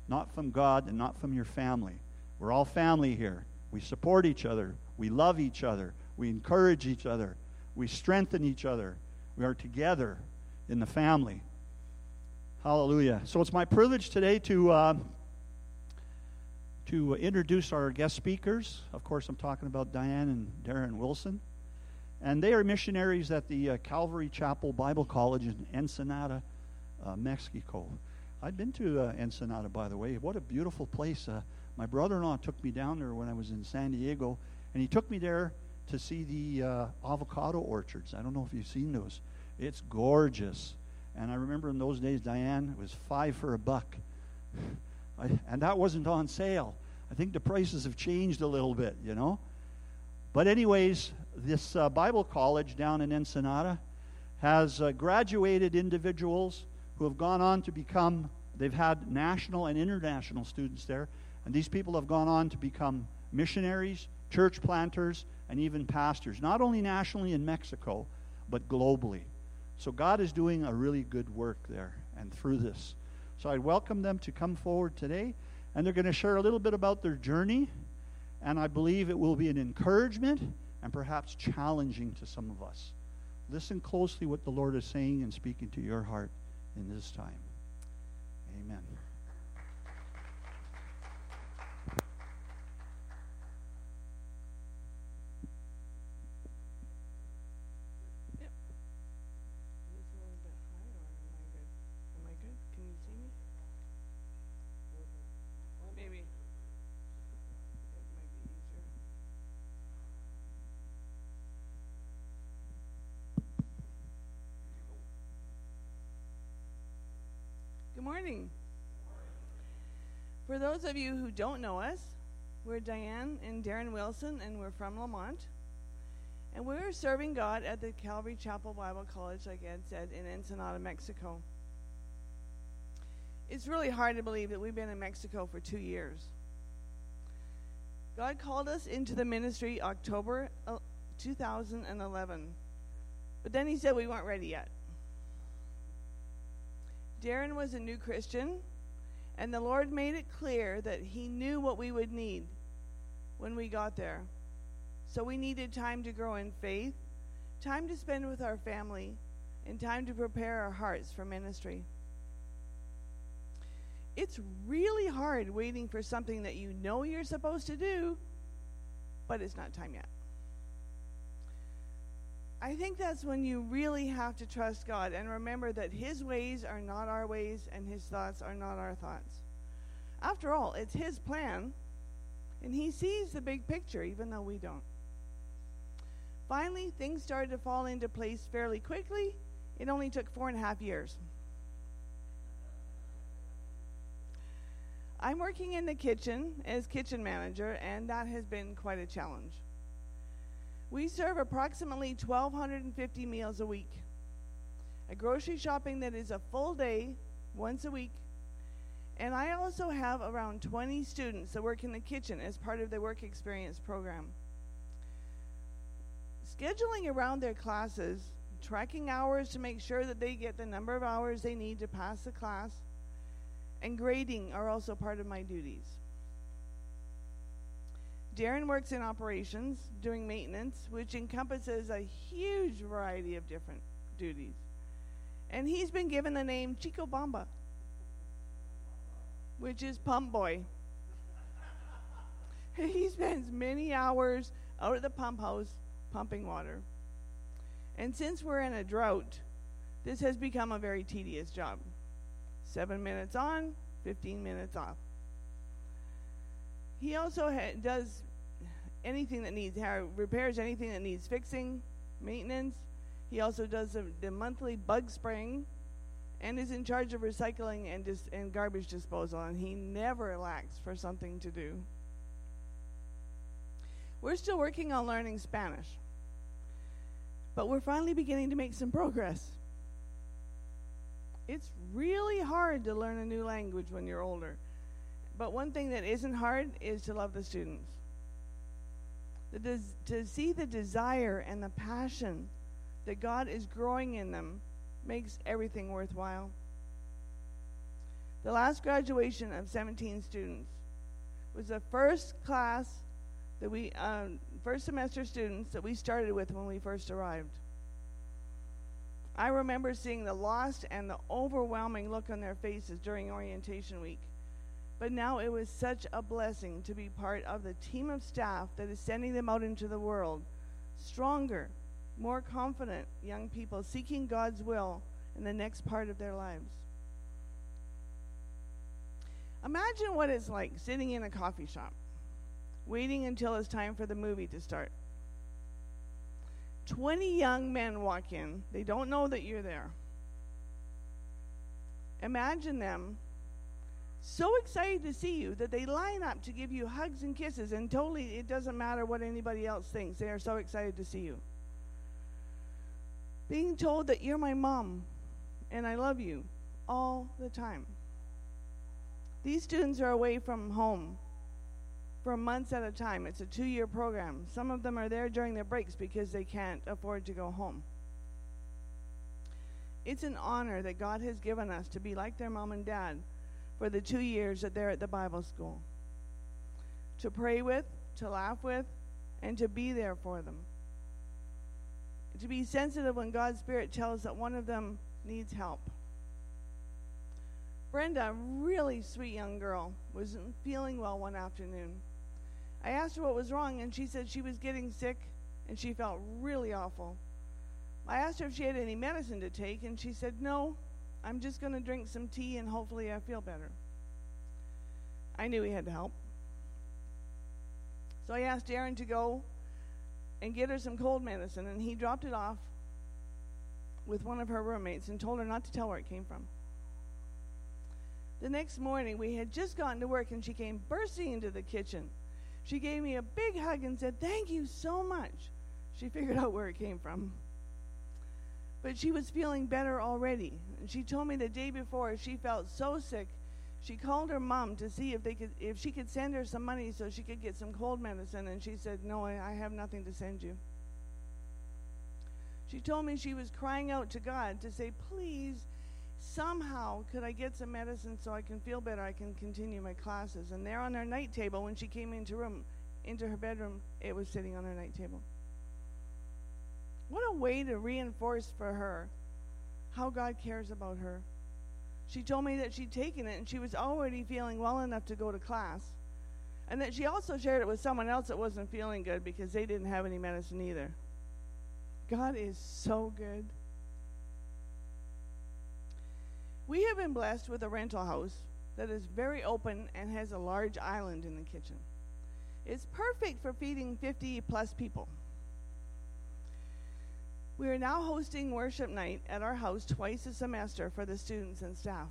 not from God and not from your family. We're all family here. We support each other. We love each other. We encourage each other. We strengthen each other. We are together in the family. Hallelujah. So it's my privilege today to. Uh, to introduce our guest speakers. Of course, I'm talking about Diane and Darren Wilson. And they are missionaries at the uh, Calvary Chapel Bible College in Ensenada, uh, Mexico. I've been to uh, Ensenada, by the way. What a beautiful place. Uh, my brother in law took me down there when I was in San Diego, and he took me there to see the uh, avocado orchards. I don't know if you've seen those. It's gorgeous. And I remember in those days, Diane, it was five for a buck. I, and that wasn't on sale. I think the prices have changed a little bit, you know. But, anyways, this uh, Bible college down in Ensenada has uh, graduated individuals who have gone on to become, they've had national and international students there, and these people have gone on to become missionaries, church planters, and even pastors, not only nationally in Mexico, but globally. So God is doing a really good work there and through this. So I welcome them to come forward today, and they're going to share a little bit about their journey, and I believe it will be an encouragement and perhaps challenging to some of us. Listen closely what the Lord is saying and speaking to your heart in this time. Amen. Is this a little bit high or am I good? Am I good? Can you see me? Maybe. It might be easier. Good morning. For those of you who don't know us, we're Diane and Darren Wilson, and we're from Lamont. And we were serving God at the Calvary Chapel Bible College, like Ed said, in Ensenada, Mexico. It's really hard to believe that we've been in Mexico for two years. God called us into the ministry October uh, 2011, but then He said we weren't ready yet. Darren was a new Christian, and the Lord made it clear that He knew what we would need when we got there. So we needed time to grow in faith, time to spend with our family, and time to prepare our hearts for ministry. It's really hard waiting for something that you know you're supposed to do, but it's not time yet. I think that's when you really have to trust God and remember that His ways are not our ways and His thoughts are not our thoughts. After all, it's His plan, and He sees the big picture, even though we don't. Finally, things started to fall into place fairly quickly. It only took four and a half years. I'm working in the kitchen as kitchen manager, and that has been quite a challenge. We serve approximately 1,250 meals a week. A grocery shopping that is a full day, once a week. And I also have around 20 students that work in the kitchen as part of the work experience program scheduling around their classes, tracking hours to make sure that they get the number of hours they need to pass the class, and grading are also part of my duties. Darren works in operations, doing maintenance, which encompasses a huge variety of different duties. And he's been given the name Chico Bomba, which is pump boy. he spends many hours out at the pump house pumping water. And since we're in a drought, this has become a very tedious job. Seven minutes on, 15 minutes off. He also ha- does anything that needs, repairs anything that needs fixing, maintenance. He also does the, the monthly bug spraying and is in charge of recycling and, dis- and garbage disposal. And he never lacks for something to do. We're still working on learning Spanish, but we're finally beginning to make some progress. It's really hard to learn a new language when you're older. But one thing that isn't hard is to love the students. The des- to see the desire and the passion that God is growing in them makes everything worthwhile. The last graduation of 17 students was the first class that we, um, first semester students that we started with when we first arrived. I remember seeing the lost and the overwhelming look on their faces during orientation week. But now it was such a blessing to be part of the team of staff that is sending them out into the world, stronger, more confident young people seeking God's will in the next part of their lives. Imagine what it's like sitting in a coffee shop, waiting until it's time for the movie to start. 20 young men walk in. They don't know that you're there. Imagine them so excited to see you that they line up to give you hugs and kisses, and totally it doesn't matter what anybody else thinks. They are so excited to see you. Being told that you're my mom and I love you all the time. These students are away from home for months at a time. It's a two year program. Some of them are there during their breaks because they can't afford to go home. It's an honor that God has given us to be like their mom and dad for the two years that they're at the Bible school. To pray with, to laugh with, and to be there for them. To be sensitive when God's Spirit tells that one of them needs help. Brenda, a really sweet young girl, wasn't feeling well one afternoon. I asked her what was wrong, and she said she was getting sick and she felt really awful. I asked her if she had any medicine to take, and she said, No, I'm just going to drink some tea and hopefully I feel better. I knew he had to help. So I asked Aaron to go and get her some cold medicine, and he dropped it off with one of her roommates and told her not to tell where it came from. The next morning, we had just gotten to work, and she came bursting into the kitchen. She gave me a big hug and said, Thank you so much. She figured out where it came from. But she was feeling better already. She told me the day before she felt so sick. She called her mom to see if they could if she could send her some money so she could get some cold medicine and she said, "No, I, have nothing to send you." She told me she was crying out to God to say, "Please, somehow could I get some medicine so I can feel better, I can continue my classes." And there on her night table when she came into room into her bedroom, it was sitting on her night table. What a way to reinforce for her how God cares about her. She told me that she'd taken it and she was already feeling well enough to go to class. And that she also shared it with someone else that wasn't feeling good because they didn't have any medicine either. God is so good. We have been blessed with a rental house that is very open and has a large island in the kitchen. It's perfect for feeding 50 plus people. We are now hosting worship night at our house twice a semester for the students and staff.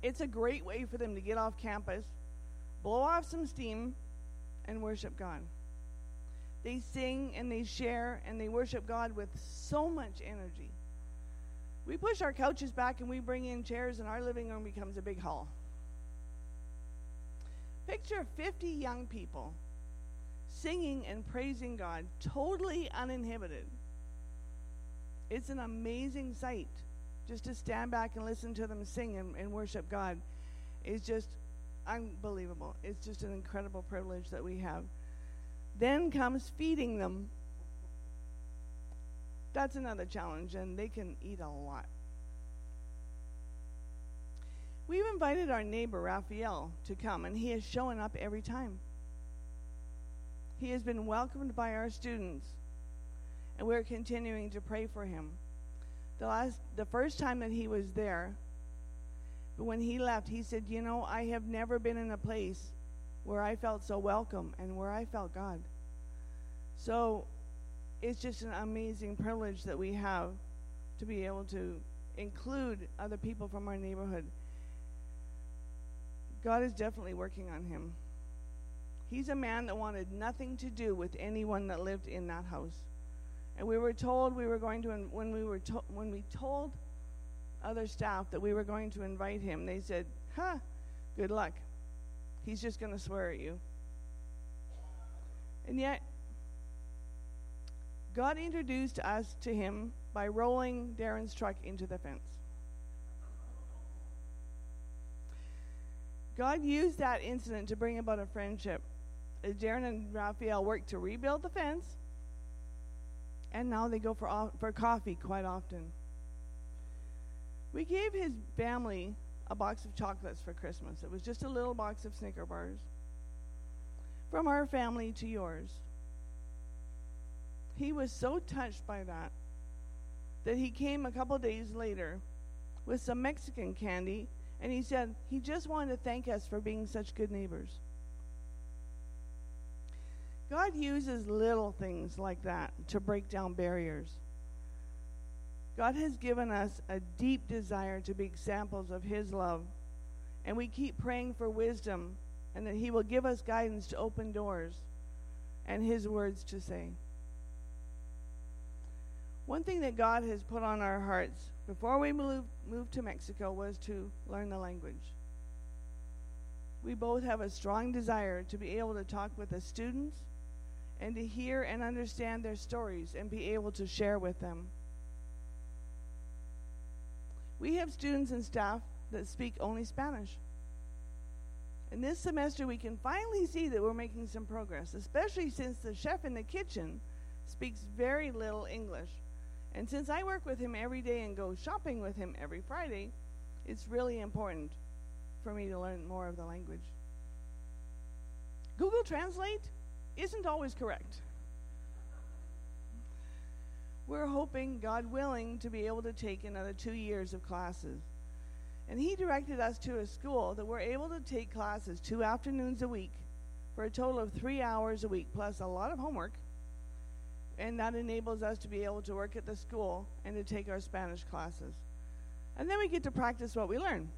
It's a great way for them to get off campus, blow off some steam, and worship God. They sing and they share and they worship God with so much energy. We push our couches back and we bring in chairs, and our living room becomes a big hall. Picture 50 young people singing and praising God, totally uninhibited. It's an amazing sight just to stand back and listen to them sing and, and worship God. It's just unbelievable. It's just an incredible privilege that we have. Then comes feeding them. That's another challenge, and they can eat a lot. We've invited our neighbor Raphael to come, and he is showing up every time. He has been welcomed by our students, and we're continuing to pray for him. The last, the first time that he was there, but when he left, he said, "You know, I have never been in a place where I felt so welcome and where I felt God." So, it's just an amazing privilege that we have to be able to include other people from our neighborhood. God is definitely working on him. He's a man that wanted nothing to do with anyone that lived in that house. And we were told we were going to, when we were to, when we told other staff that we were going to invite him, they said, "Huh, good luck. He's just going to swear at you." And yet, God introduced us to him by rolling Darren's truck into the fence. God used that incident to bring about a friendship. Darren and Raphael worked to rebuild the fence, and now they go for, for coffee quite often. We gave his family a box of chocolates for Christmas. It was just a little box of Snicker bars. From our family to yours. He was so touched by that that he came a couple days later with some Mexican candy and he said he just wanted to thank us for being such good neighbors. God uses little things like that to break down barriers. God has given us a deep desire to be examples of His love, and we keep praying for wisdom and that He will give us guidance to open doors and His words to say. One thing that God has put on our hearts before we moved, moved to Mexico was to learn the language. We both have a strong desire to be able to talk with the students and to hear and understand their stories and be able to share with them. We have students and staff that speak only Spanish. And this semester, we can finally see that we're making some progress, especially since the chef in the kitchen speaks very little English. And since I work with him every day and go shopping with him every Friday, it's really important for me to learn more of the language. Google Translate isn't always correct. We're hoping, God willing, to be able to take another two years of classes. And He directed us to a school that we're able to take classes two afternoons a week for a total of three hours a week, plus a lot of homework. And that enables us to be able to work at the school and to take our Spanish classes. And then we get to practice what we learn.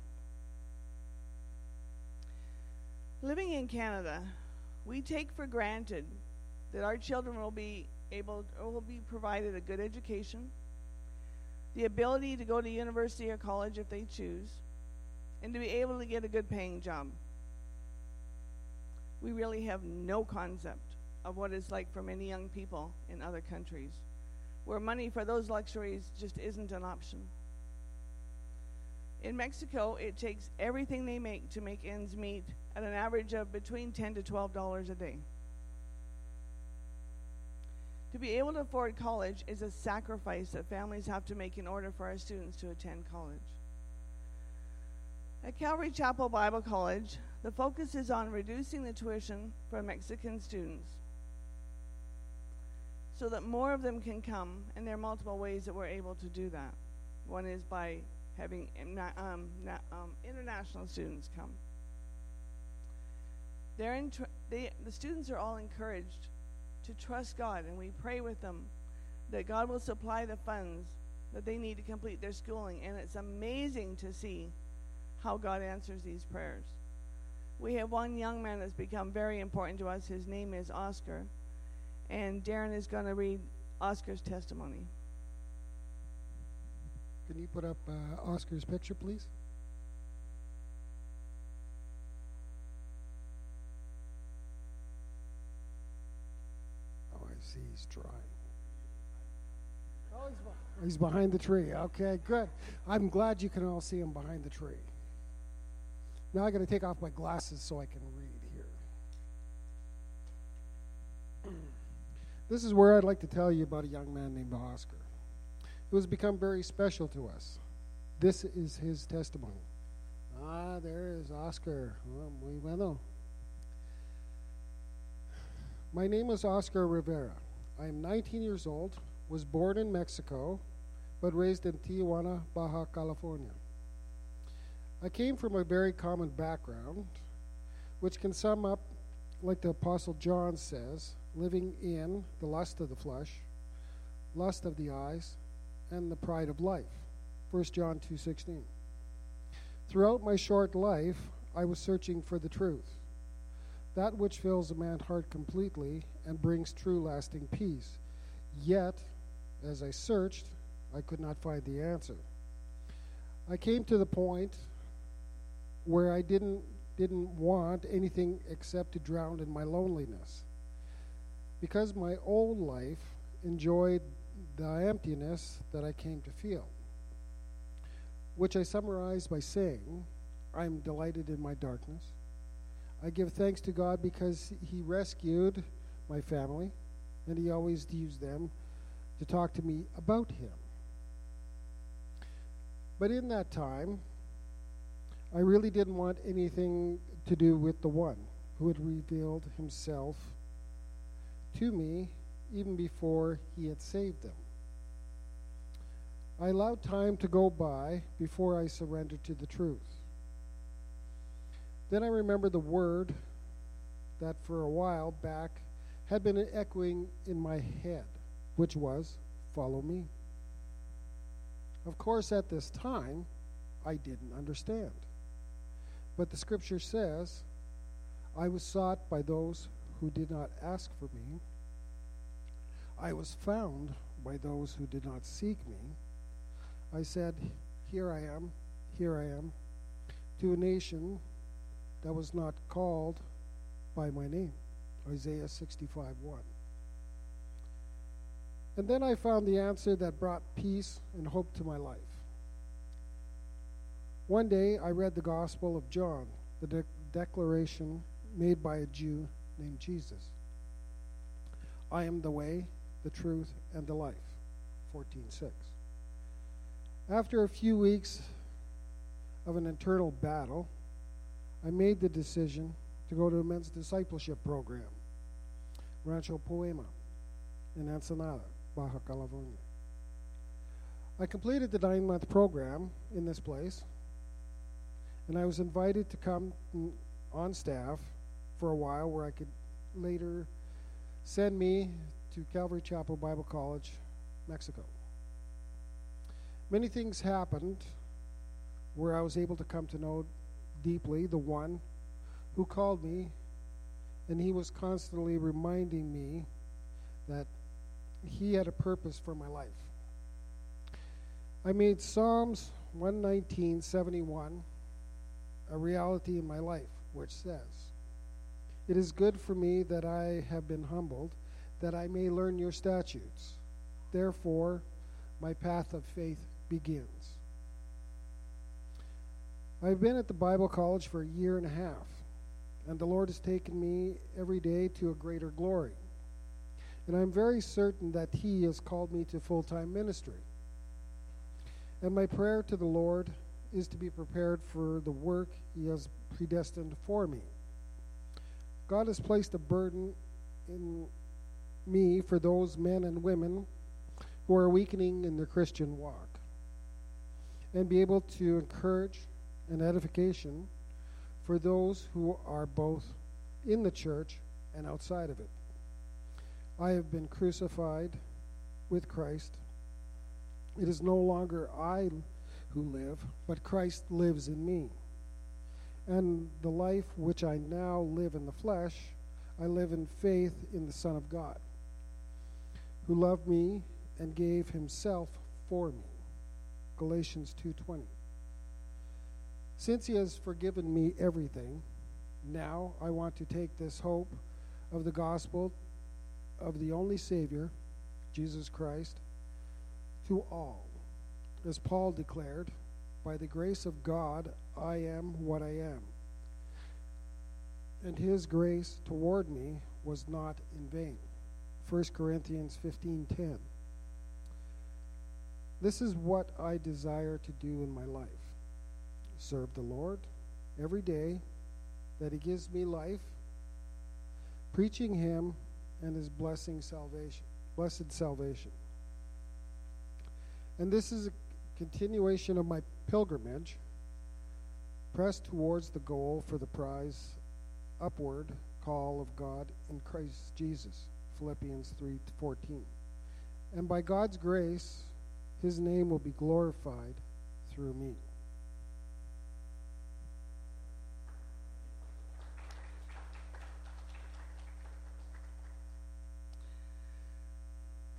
Living in Canada, we take for granted that our children will be able will be provided a good education, the ability to go to university or college if they choose, and to be able to get a good paying job. We really have no concept of what it's like for many young people in other countries, where money for those luxuries just isn't an option. In Mexico, it takes everything they make to make ends meet at an average of between 10 to 12 dollars a day. To be able to afford college is a sacrifice that families have to make in order for our students to attend college. At Calvary Chapel Bible College, the focus is on reducing the tuition for Mexican students so that more of them can come, and there are multiple ways that we're able to do that. One is by having um, um, international students come. They're tr- they, the students are all encouraged to trust God, and we pray with them that God will supply the funds that they need to complete their schooling. And it's amazing to see how God answers these prayers. We have one young man that's become very important to us. His name is Oscar. And Darren is going to read Oscar's testimony. Can you put up uh, Oscar's picture, please? He's trying. Oh, he's, behind, he's behind the tree. Okay, good. I'm glad you can all see him behind the tree. Now I got to take off my glasses so I can read here. this is where I'd like to tell you about a young man named Oscar who has become very special to us. This is his testimony. Ah, there is Oscar. Oh, muy bueno. My name is Oscar Rivera. I am 19 years old, was born in Mexico, but raised in Tijuana, Baja California. I came from a very common background, which can sum up like the Apostle John says living in the lust of the flesh, lust of the eyes, and the pride of life. 1 John 2:16. Throughout my short life, I was searching for the truth, that which fills a man's heart completely and brings true lasting peace. Yet, as I searched, I could not find the answer. I came to the point where I didn't didn't want anything except to drown in my loneliness. Because my old life enjoyed the emptiness that I came to feel, which I summarize by saying, I am delighted in my darkness. I give thanks to God because He rescued my family, and He always used them to talk to me about Him. But in that time, I really didn't want anything to do with the one who had revealed Himself to me even before He had saved them. I allowed time to go by before I surrendered to the truth. Then I remembered the word that for a while back had been echoing in my head, which was, Follow me. Of course, at this time, I didn't understand. But the scripture says, I was sought by those who did not ask for me. I was found by those who did not seek me. I said, Here I am, here I am, to a nation that was not called by my name. Isaiah 65 1. And then I found the answer that brought peace and hope to my life. One day I read the Gospel of John, the de- declaration made by a Jew named Jesus. I am the way, the truth, and the life. 14:6. After a few weeks of an internal battle, I made the decision to go to a men's discipleship program, Rancho Poema, in Ensenada, Baja California. I completed the nine month program in this place, and I was invited to come on staff for a while where I could later send me to Calvary Chapel Bible College, Mexico. Many things happened where I was able to come to know deeply the one who called me, and he was constantly reminding me that he had a purpose for my life. I made Psalms 119:71 a reality in my life, which says, "It is good for me that I have been humbled, that I may learn your statutes. Therefore, my path of faith begins." I've been at the Bible college for a year and a half, and the Lord has taken me every day to a greater glory. And I'm very certain that He has called me to full time ministry. And my prayer to the Lord is to be prepared for the work He has predestined for me. God has placed a burden in me for those men and women who are weakening in their Christian walk and be able to encourage and edification for those who are both in the church and outside of it. I have been crucified with Christ. It is no longer I who live, but Christ lives in me. And the life which I now live in the flesh, I live in faith in the Son of God, who loved me and gave himself for me. Galatians 2:20. Since he has forgiven me everything, now I want to take this hope of the gospel of the only Savior, Jesus Christ, to all. As Paul declared, by the grace of God, I am what I am. And his grace toward me was not in vain. 1 Corinthians 15:10. This is what I desire to do in my life. Serve the Lord every day that he gives me life, preaching him and his blessing salvation, blessed salvation. And this is a continuation of my pilgrimage, pressed towards the goal for the prize upward call of God in Christ Jesus. Philippians 3:14. And by God's grace, his name will be glorified through me.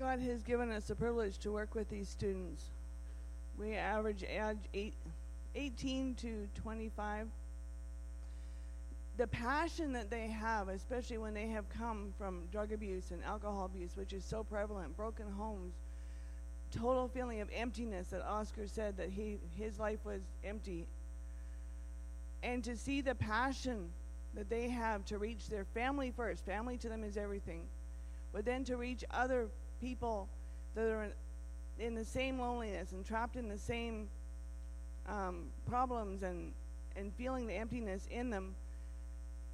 God has given us the privilege to work with these students. We average age eight, 18 to 25. The passion that they have, especially when they have come from drug abuse and alcohol abuse, which is so prevalent, broken homes, total feeling of emptiness that Oscar said that he his life was empty. And to see the passion that they have to reach their family first, family to them is everything, but then to reach other people that are in, the same loneliness and trapped in the same um, problems and, and feeling the emptiness in them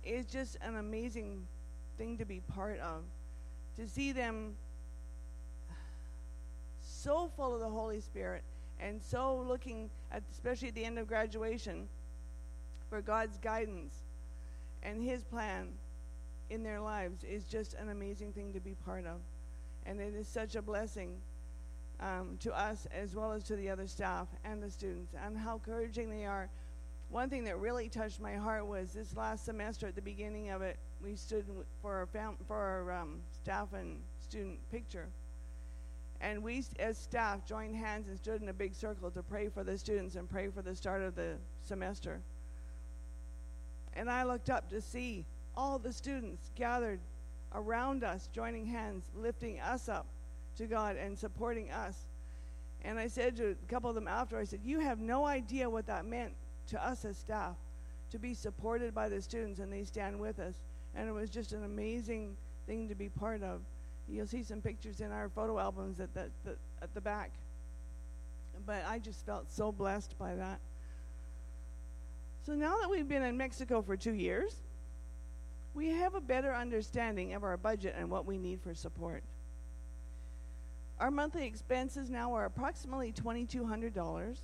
is just an amazing thing to be part of. To see them so full of the Holy Spirit and so looking at, especially at the end of graduation, for God's guidance and His plan in their lives is just an amazing thing to be part of. And it is such a blessing um, to us as well as to the other staff and the students and how encouraging they are. One thing that really touched my heart was this last semester at the beginning of it, we stood for our, fam- for our um, staff and student picture. And we, as staff, joined hands and stood in a big circle to pray for the students and pray for the start of the semester. And I looked up to see all the students gathered around us, joining hands, lifting us up to God and supporting us. And I said to a couple of them after, I said, You have no idea what that meant to us as staff to be supported by the students and they stand with us. And it was just an amazing thing to be part of. You'll see some pictures in our photo albums at the, the at the back. But I just felt so blessed by that. So now that we've been in Mexico for two years, we have a better understanding of our budget and what we need for support. Our monthly expenses now are approximately $2,200,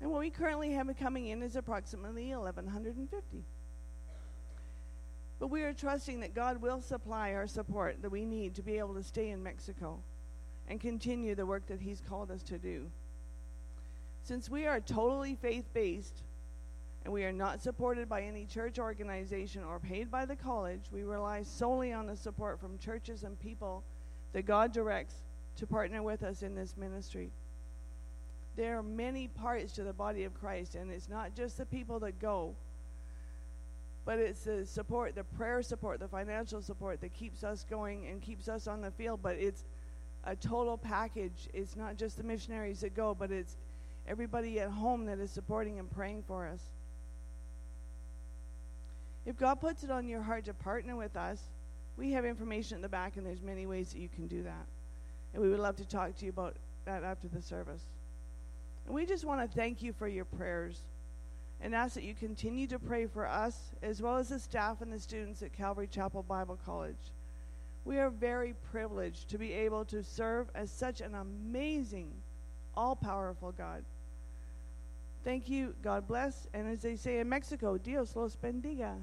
and what we currently have coming in is approximately $1,150. But we are trusting that God will supply our support that we need to be able to stay in Mexico and continue the work that He's called us to do. Since we are totally faith based and we are not supported by any church organization or paid by the college, we rely solely on the support from churches and people that God directs to partner with us in this ministry. There are many parts to the body of Christ, and it's not just the people that go, but it's the support, the prayer support, the financial support that keeps us going and keeps us on the field. But it's a total package. It's not just the missionaries that go, but it's everybody at home that is supporting and praying for us. If God puts it on your heart to partner with us, we have information in the back, and there's many ways that you can do that. And we would love to talk to you about that after the service. And we just want to thank you for your prayers and ask that you continue to pray for us as well as the staff and the students at Calvary Chapel Bible College. We are very privileged to be able to serve as such an amazing, all powerful God. Thank you. God bless. And as they say in Mexico, Dios los bendiga.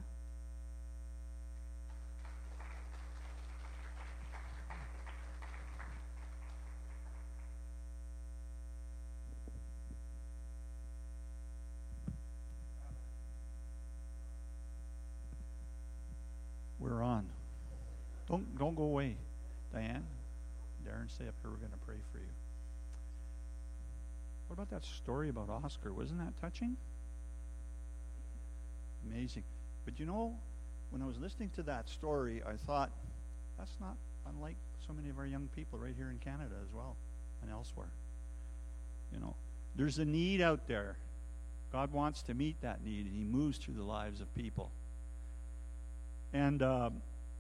We're on. Don't don't go away, Diane. Darren, stay up here. We're going to pray for you. What about that story about Oscar? Wasn't that touching? Amazing. But you know, when I was listening to that story, I thought that's not unlike so many of our young people right here in Canada as well and elsewhere. You know, there's a need out there. God wants to meet that need, and He moves through the lives of people. And, uh,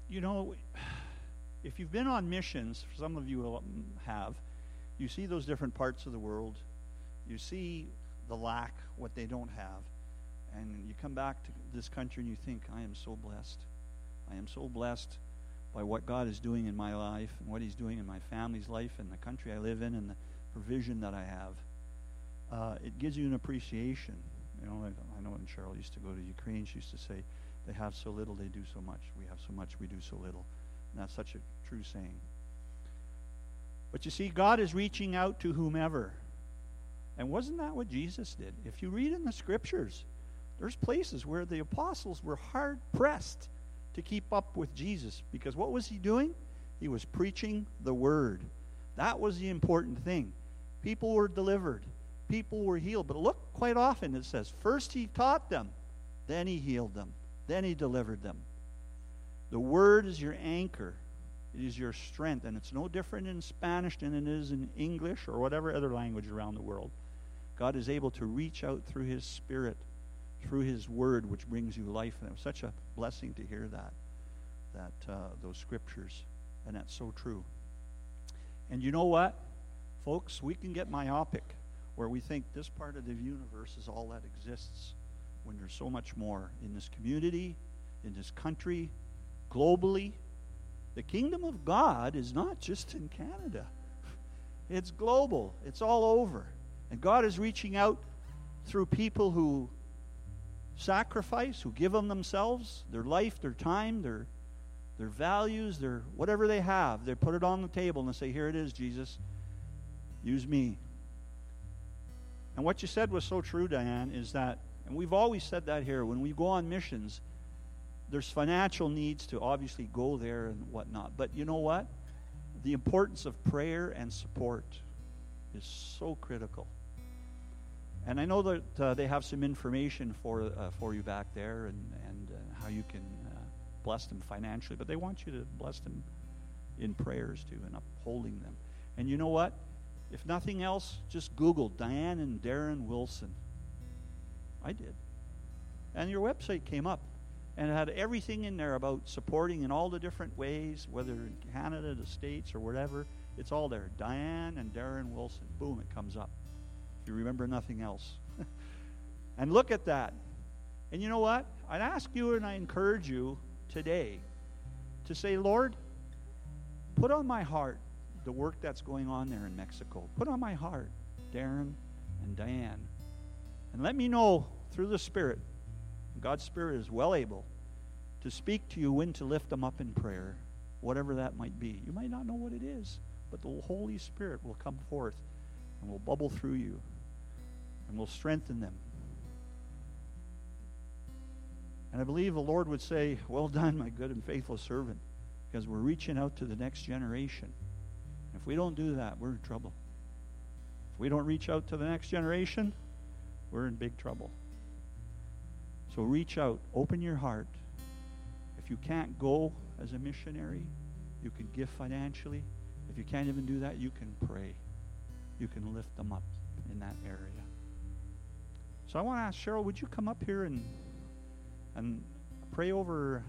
you know, if you've been on missions, some of you have, you see those different parts of the world. You see the lack, what they don't have. And you come back to this country and you think, I am so blessed. I am so blessed by what God is doing in my life and what He's doing in my family's life and the country I live in and the provision that I have. Uh, it gives you an appreciation. You know, I, I know when Cheryl used to go to Ukraine, she used to say, they have so little, they do so much. We have so much, we do so little. And that's such a true saying. But you see, God is reaching out to whomever. And wasn't that what Jesus did? If you read in the scriptures, there's places where the apostles were hard pressed to keep up with Jesus because what was he doing? He was preaching the word. That was the important thing. People were delivered, people were healed. But look, quite often it says, first he taught them, then he healed them, then he delivered them. The word is your anchor. It is your strength, and it's no different in Spanish than it is in English or whatever other language around the world. God is able to reach out through His Spirit, through His Word, which brings you life. And it was such a blessing to hear that, that uh, those scriptures, and that's so true. And you know what, folks, we can get myopic, where we think this part of the universe is all that exists, when there's so much more in this community, in this country, globally. The kingdom of God is not just in Canada. It's global. It's all over. And God is reaching out through people who sacrifice, who give them themselves, their life, their time, their their values, their whatever they have, they put it on the table and they say, "Here it is, Jesus. Use me." And what you said was so true, Diane, is that and we've always said that here when we go on missions, there's financial needs to obviously go there and whatnot. But you know what? The importance of prayer and support is so critical. And I know that uh, they have some information for uh, for you back there and and uh, how you can uh, bless them financially, but they want you to bless them in prayers too and upholding them. And you know what? If nothing else, just Google Diane and Darren Wilson. I did. And your website came up and it had everything in there about supporting in all the different ways, whether in Canada, the States, or whatever. It's all there. Diane and Darren Wilson. Boom, it comes up. You remember nothing else. and look at that. And you know what? I'd ask you and I encourage you today to say, Lord, put on my heart the work that's going on there in Mexico. Put on my heart Darren and Diane. And let me know through the Spirit, God's Spirit is well able to speak to you when to lift them up in prayer, whatever that might be. You might not know what it is, but the Holy Spirit will come forth and will bubble through you and will strengthen them. And I believe the Lord would say, Well done, my good and faithful servant, because we're reaching out to the next generation. If we don't do that, we're in trouble. If we don't reach out to the next generation, we're in big trouble. So reach out, open your heart. If you can't go as a missionary, you can give financially. If you can't even do that, you can pray. You can lift them up in that area. So I want to ask Cheryl, would you come up here and and pray over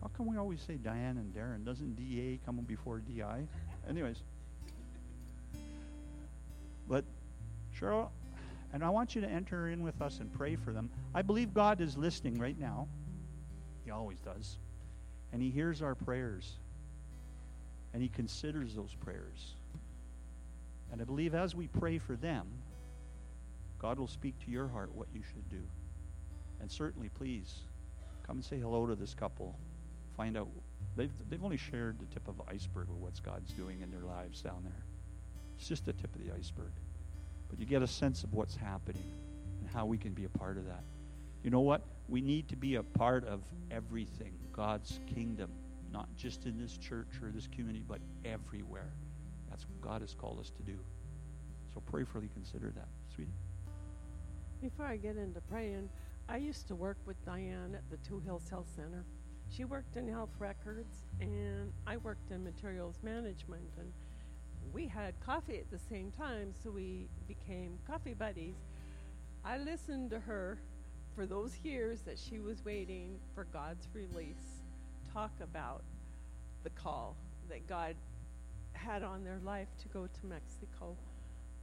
How come we always say Diane and Darren? Doesn't DA come before DI? Anyways. But Cheryl, and I want you to enter in with us and pray for them. I believe God is listening right now. He always does. And He hears our prayers. And He considers those prayers. And I believe as we pray for them, God will speak to your heart what you should do. And certainly, please, come and say hello to this couple. Find out. They've, they've only shared the tip of the iceberg of what God's doing in their lives down there. It's just the tip of the iceberg. But you get a sense of what's happening and how we can be a part of that. You know what? We need to be a part of everything, God's kingdom, not just in this church or this community, but everywhere. That's what God has called us to do. So prayerfully consider that, sweetie. Before I get into praying, I used to work with Diane at the Two Hills Health Center. She worked in health records, and I worked in materials management. And we had coffee at the same time, so we became coffee buddies. I listened to her for those years that she was waiting for God's release, talk about the call that God had on their life to go to Mexico.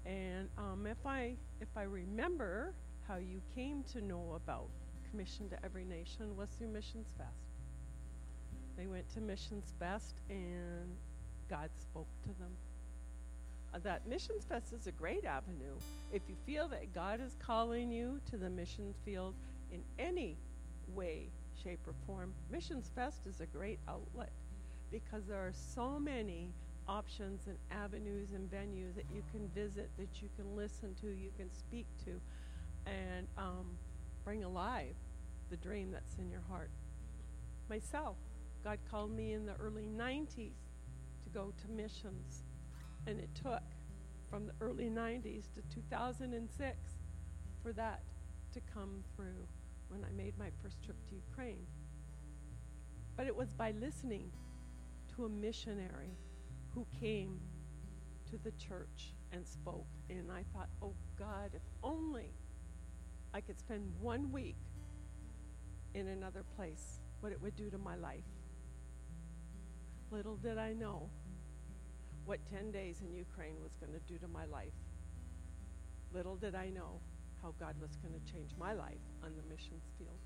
And um, if I if I remember how you came to know about Commission to Every Nation was through Missions Fest. They went to Missions Fest and God spoke to them. Uh, that Missions Fest is a great avenue. If you feel that God is calling you to the mission field in any way, shape, or form, Missions Fest is a great outlet because there are so many options and avenues and venues that you can visit, that you can listen to, you can speak to, and um, bring alive the dream that's in your heart. Myself, God called me in the early 90s to go to missions, and it took from the early 90s to 2006 for that to come through when I made my first trip to Ukraine. But it was by listening to a missionary who came to the church and spoke. And I thought, oh God, if only I could spend one week in another place, what it would do to my life. Little did I know what 10 days in Ukraine was going to do to my life. Little did I know how God was going to change my life on the missions field.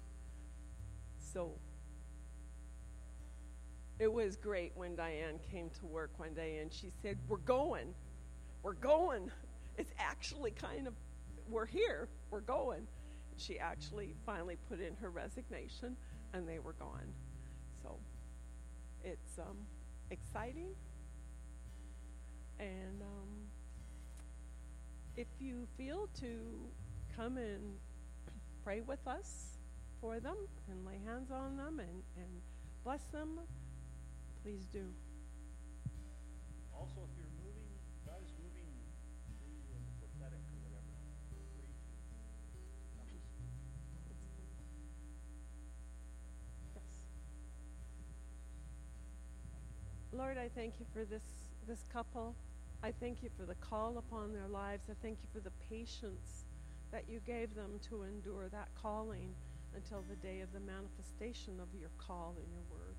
So it was great when Diane came to work one day and she said, We're going. We're going. It's actually kind of we're here, we're going. She actually finally put in her resignation, and they were gone. So it's um, exciting. And um, if you feel to come and pray with us for them and lay hands on them and, and bless them, please do. Also, if you're moving, God is moving through the prophetic or whatever, feel free to come and Yes. Lord, I thank you for this this couple. I thank you for the call upon their lives. I thank you for the patience that you gave them to endure that calling until the day of the manifestation of your call in your word.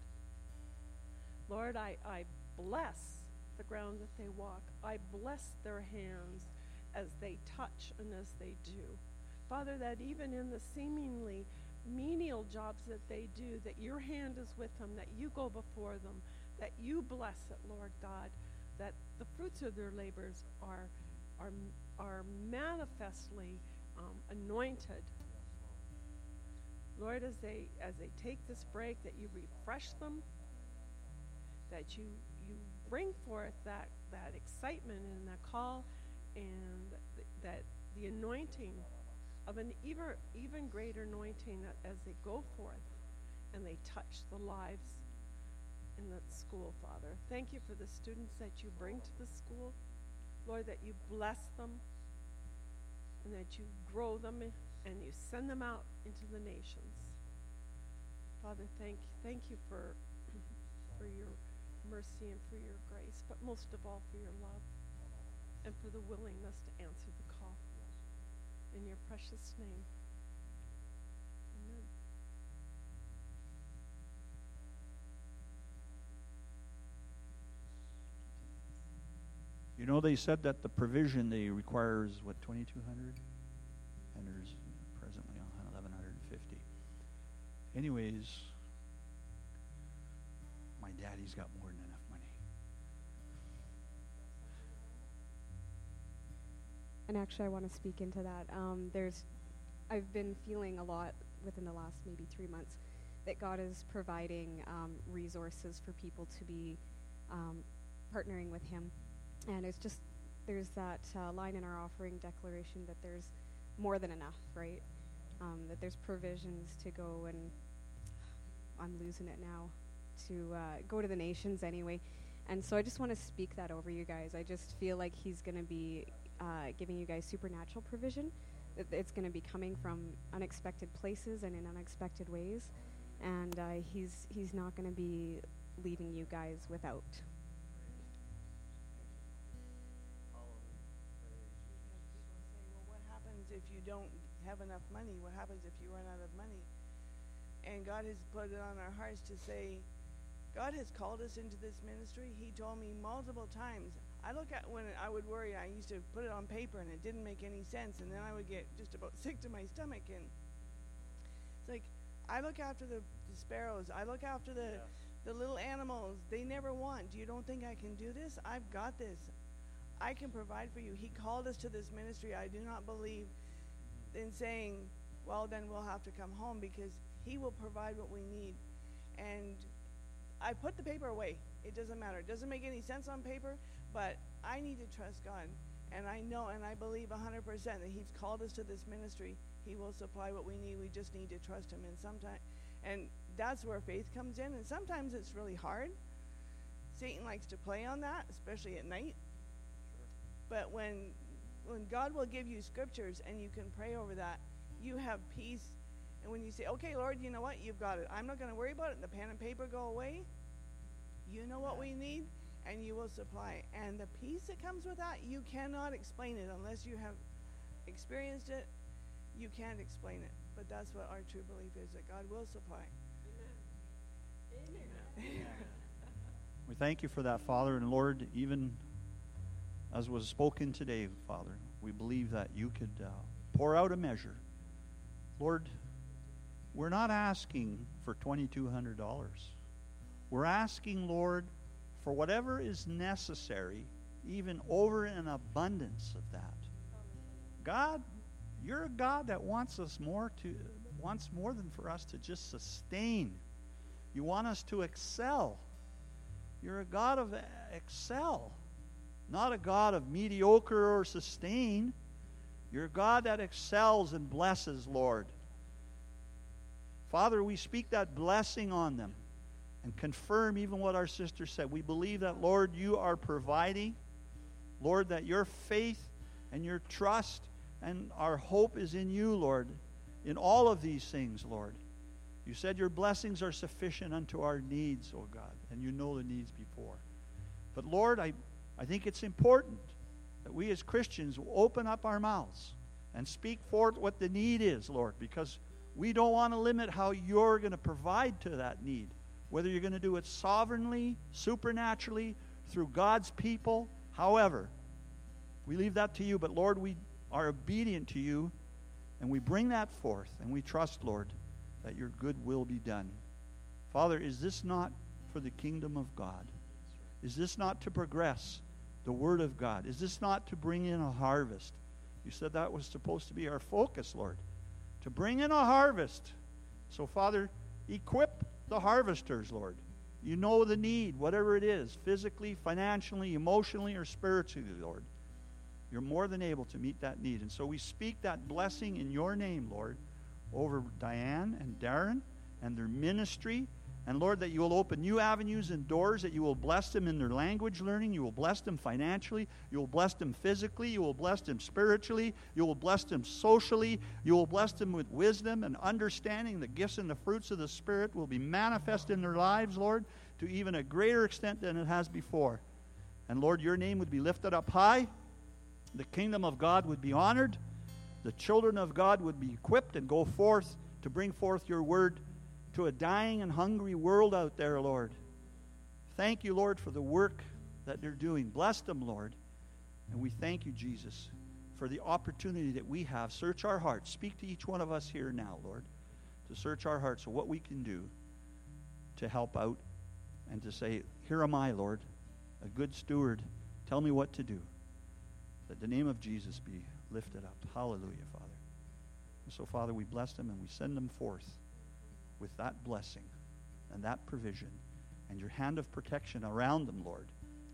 Lord, I, I bless the ground that they walk. I bless their hands as they touch and as they do. Father, that even in the seemingly menial jobs that they do, that your hand is with them, that you go before them, that you bless it, Lord God, that the fruits of their labors are, are, are manifestly um, anointed. Lord, as they as they take this break, that you refresh them, that you you bring forth that that excitement and that call, and th- that the anointing of an even even greater anointing as they go forth and they touch the lives in the school, Father. Thank you for the students that you bring to the school. Lord, that you bless them and that you grow them and you send them out into the nations. Father, thank thank you for for your mercy and for your grace, but most of all for your love and for the willingness to answer the call. In your precious name. You know, they said that the provision they requires what twenty two hundred, and there's presently eleven hundred and fifty. Anyways, my daddy's got more And actually, I want to speak into that. Um, there's, I've been feeling a lot within the last maybe three months that God is providing um, resources for people to be um, partnering with Him, and it's just there's that uh, line in our offering declaration that there's more than enough, right? Um, that there's provisions to go and I'm losing it now to uh, go to the nations anyway. And so I just want to speak that over you guys. I just feel like He's going to be uh, giving you guys supernatural provision. It's going to be coming from unexpected places and in unexpected ways, and uh, He's He's not going to be leaving you guys without. Well, what happens if you don't have enough money? What happens if you run out of money? And God has put it on our hearts to say, God has called us into this ministry. He told me multiple times. I look at when I would worry, I used to put it on paper and it didn't make any sense, and then I would get just about sick to my stomach. And it's like, I look after the, the sparrows, I look after the, the little animals. They never want. Do you don't think I can do this? I've got this. I can provide for you. He called us to this ministry. I do not believe in saying, well, then we'll have to come home because He will provide what we need. And I put the paper away. It doesn't matter. It doesn't make any sense on paper, but I need to trust God. And I know and I believe 100% that He's called us to this ministry. He will supply what we need. We just need to trust Him. And sometimes, and that's where faith comes in. And sometimes it's really hard. Satan likes to play on that, especially at night. But when when God will give you scriptures and you can pray over that, you have peace. And when you say, "Okay, Lord, you know what? You've got it. I'm not going to worry about it." And the pen and paper go away. You know what we need, and you will supply. And the peace that comes with that, you cannot explain it unless you have experienced it. You can't explain it. But that's what our true belief is that God will supply. Amen. Amen. We thank you for that, Father. And Lord, even as was spoken today, Father, we believe that you could uh, pour out a measure. Lord, we're not asking for $2,200. We're asking, Lord, for whatever is necessary, even over an abundance of that. God, You're a God that wants us more to wants more than for us to just sustain. You want us to excel. You're a God of excel, not a God of mediocre or sustain. You're a God that excels and blesses, Lord. Father, we speak that blessing on them and confirm even what our sister said. We believe that, Lord, you are providing. Lord, that your faith and your trust and our hope is in you, Lord, in all of these things, Lord. You said your blessings are sufficient unto our needs, oh God, and you know the needs before. But Lord, I, I think it's important that we as Christians open up our mouths and speak forth what the need is, Lord, because we don't want to limit how you're going to provide to that need. Whether you're going to do it sovereignly, supernaturally, through God's people, however, we leave that to you. But Lord, we are obedient to you and we bring that forth and we trust, Lord, that your good will be done. Father, is this not for the kingdom of God? Is this not to progress the Word of God? Is this not to bring in a harvest? You said that was supposed to be our focus, Lord to bring in a harvest. So, Father, equip the harvesters, Lord. You know the need, whatever it is, physically, financially, emotionally, or spiritually, Lord. You're more than able to meet that need. And so we speak that blessing in your name, Lord, over Diane and Darren and their ministry and Lord, that you will open new avenues and doors, that you will bless them in their language learning, you will bless them financially, you will bless them physically, you will bless them spiritually, you will bless them socially, you will bless them with wisdom and understanding. The gifts and the fruits of the Spirit will be manifest in their lives, Lord, to even a greater extent than it has before. And Lord, your name would be lifted up high, the kingdom of God would be honored, the children of God would be equipped and go forth to bring forth your word to a dying and hungry world out there, Lord. Thank you, Lord, for the work that they're doing. Bless them, Lord. And we thank you, Jesus, for the opportunity that we have. Search our hearts. Speak to each one of us here now, Lord, to search our hearts of what we can do to help out and to say, Here am I, Lord, a good steward. Tell me what to do. That the name of Jesus be lifted up. Hallelujah, Father. And so, Father, we bless them and we send them forth with that blessing and that provision and your hand of protection around them, Lord,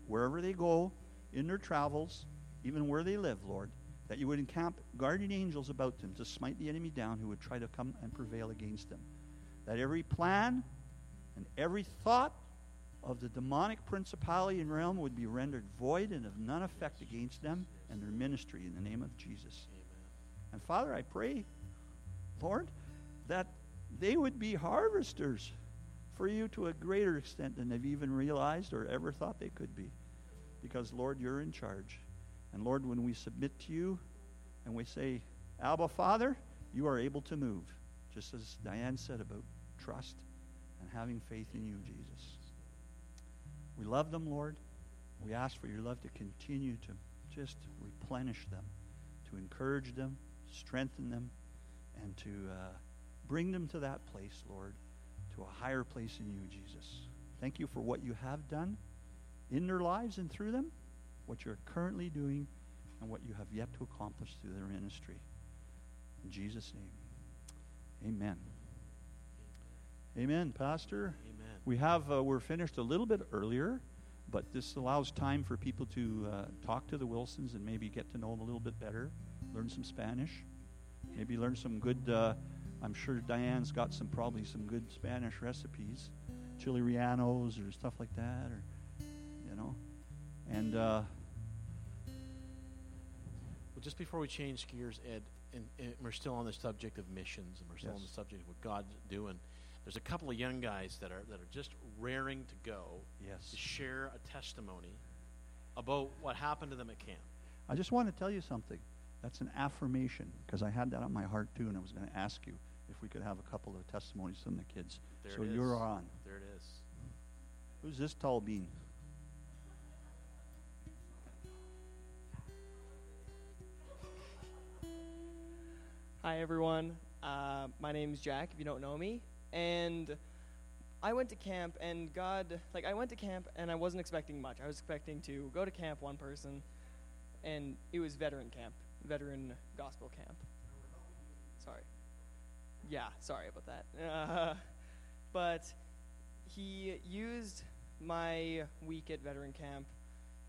wherever they go in their travels, even where they live, Lord, that you would encamp guardian angels about them to smite the enemy down who would try to come and prevail against them. That every plan and every thought of the demonic principality and realm would be rendered void and of none effect against them and their ministry in the name of Jesus. Amen. And Father, I pray, Lord, that they would be harvesters for you to a greater extent than they've even realized or ever thought they could be. Because, Lord, you're in charge. And, Lord, when we submit to you and we say, Abba, Father, you are able to move, just as Diane said about trust and having faith in you, Jesus. We love them, Lord. We ask for your love to continue to just replenish them, to encourage them, strengthen them, and to. Uh, Bring them to that place, Lord, to a higher place in you, Jesus. Thank you for what you have done in their lives and through them, what you're currently doing, and what you have yet to accomplish through their ministry. In Jesus' name, amen. Amen, Pastor. Amen. We have uh, we're finished a little bit earlier, but this allows time for people to uh, talk to the Wilsons and maybe get to know them a little bit better, learn some Spanish, maybe learn some good. Uh, I'm sure Diane's got some probably some good Spanish recipes, chili rellenos or stuff like that, or you know, and. Uh, well, just before we change gears, Ed, and, and, we're still on the subject of missions, and we're still yes. on the subject of what God's doing. There's a couple of young guys that are that are just raring to go. Yes. To share a testimony about what happened to them at camp. I just want to tell you something. That's an affirmation because I had that on my heart too, and I was going to ask you if we could have a couple of testimonies from the kids. There so you're on. There it is. Who's this tall bean? Hi, everyone. Uh, my is Jack, if you don't know me. And I went to camp, and God, like, I went to camp, and I wasn't expecting much. I was expecting to go to camp one person, and it was veteran camp, veteran gospel camp. Yeah, sorry about that. Uh, but he used my week at veteran camp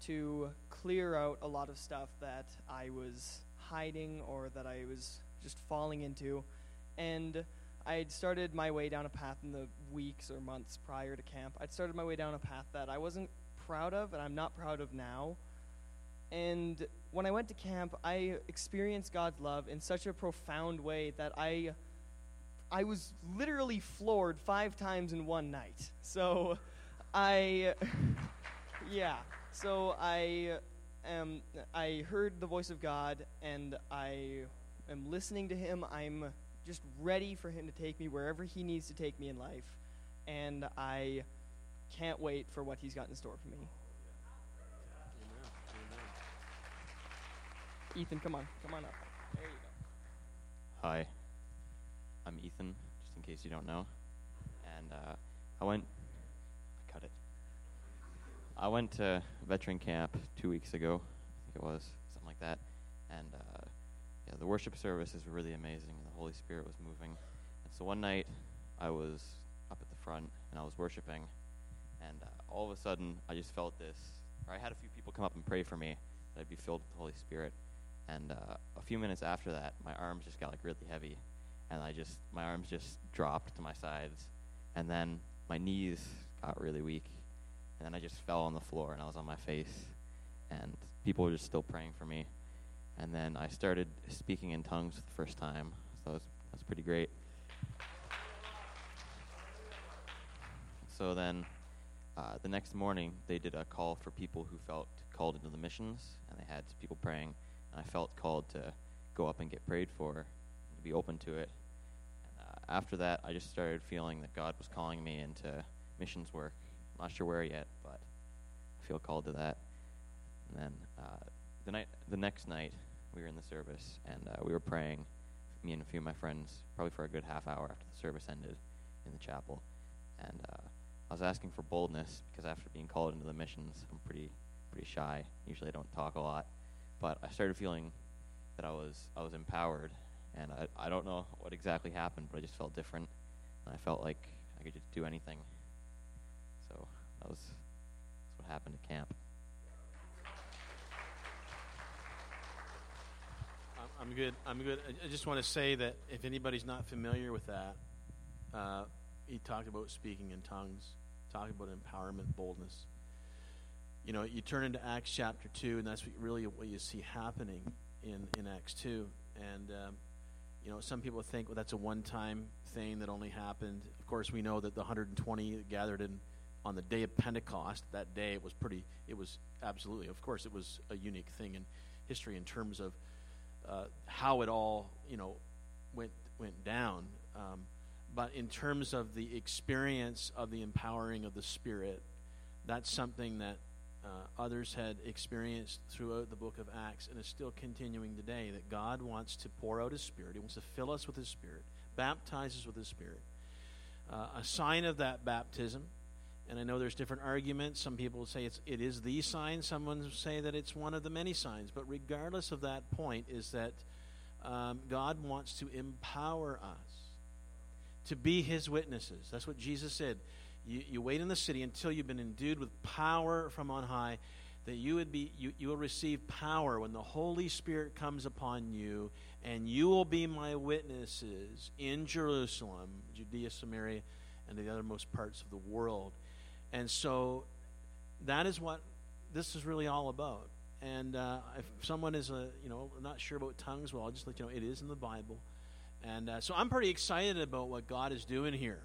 to clear out a lot of stuff that I was hiding or that I was just falling into. And I had started my way down a path in the weeks or months prior to camp. I'd started my way down a path that I wasn't proud of and I'm not proud of now. And when I went to camp, I experienced God's love in such a profound way that I I was literally floored 5 times in one night. So I yeah. So I am I heard the voice of God and I am listening to him. I'm just ready for him to take me wherever he needs to take me in life. And I can't wait for what he's got in store for me. Ethan, come on. Come on up. There you go. Hi, I'm Ethan, just in case you don't know. And uh, I went, I cut it. I went to veteran camp two weeks ago, I think it was, something like that. And uh, yeah, the worship services were really amazing, and the Holy Spirit was moving. And so one night, I was up at the front, and I was worshiping, and uh, all of a sudden, I just felt this, or I had a few people come up and pray for me that I'd be filled with the Holy Spirit. And uh, a few minutes after that, my arms just got like really heavy, and I just my arms just dropped to my sides, and then my knees got really weak, and then I just fell on the floor and I was on my face, and people were just still praying for me, and then I started speaking in tongues for the first time, so that was pretty great. So then, uh, the next morning, they did a call for people who felt called into the missions, and they had people praying. And I felt called to go up and get prayed for, to be open to it. After that, I just started feeling that God was calling me into missions work. Not sure where yet, but I feel called to that. And then uh, the night, the next night, we were in the service, and uh, we were praying, me and a few of my friends, probably for a good half hour after the service ended in the chapel. And uh, I was asking for boldness because after being called into the missions, I'm pretty pretty shy. Usually, I don't talk a lot, but I started feeling that I was I was empowered, and I I don't know what exactly happened, but I just felt different, and I felt like I could just do anything. So that was that's what happened at camp. I'm, good. I'm good. I, I just want to say that if anybody's not familiar with that, uh, he talked about speaking in tongues, talking about empowerment, boldness. You know, you turn into Acts chapter two, and that's what really what you see happening in in Acts two. And um, you know, some people think, well, that's a one-time thing that only happened. Of course, we know that the 120 gathered in on the day of Pentecost. That day, it was pretty. It was absolutely. Of course, it was a unique thing in history in terms of uh, how it all, you know, went went down. Um, but in terms of the experience of the empowering of the Spirit, that's something that uh, others had experienced throughout the book of Acts and is still continuing today. That God wants to pour out His Spirit. He wants to fill us with His Spirit, baptize us with His Spirit. Uh, a sign of that baptism, and I know there's different arguments. Some people say it's it is the sign. Some say that it's one of the many signs. But regardless of that point, is that um, God wants to empower us to be his witnesses. That's what Jesus said. You, you wait in the city until you've been endued with power from on high, that you would be you, you will receive power when the Holy Spirit comes upon you, and you will be my witnesses in Jerusalem, Judea, Samaria, and the othermost parts of the world. And so that is what this is really all about. And uh, if someone is a, you know not sure about tongues, well, I'll just let you know it is in the Bible. And uh, so I'm pretty excited about what God is doing here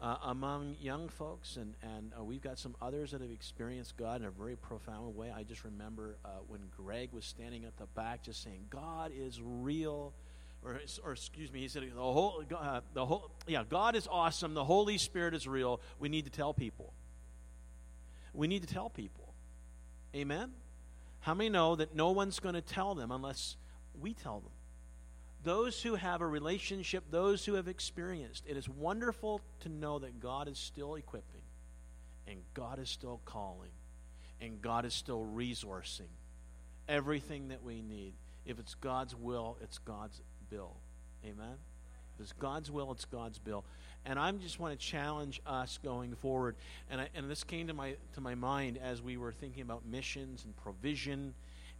uh, among young folks. And, and uh, we've got some others that have experienced God in a very profound way. I just remember uh, when Greg was standing at the back just saying, God is real. Or, or excuse me, he said, the whole, uh, the whole, yeah, God is awesome. The Holy Spirit is real. We need to tell people. We need to tell people. Amen? How many know that no one's going to tell them unless we tell them? Those who have a relationship, those who have experienced. It is wonderful to know that God is still equipping, and God is still calling, and God is still resourcing everything that we need. If it's God's will, it's God's bill. Amen? If it's God's will, it's God's bill. And I just want to challenge us going forward. And, I, and this came to my, to my mind as we were thinking about missions and provision,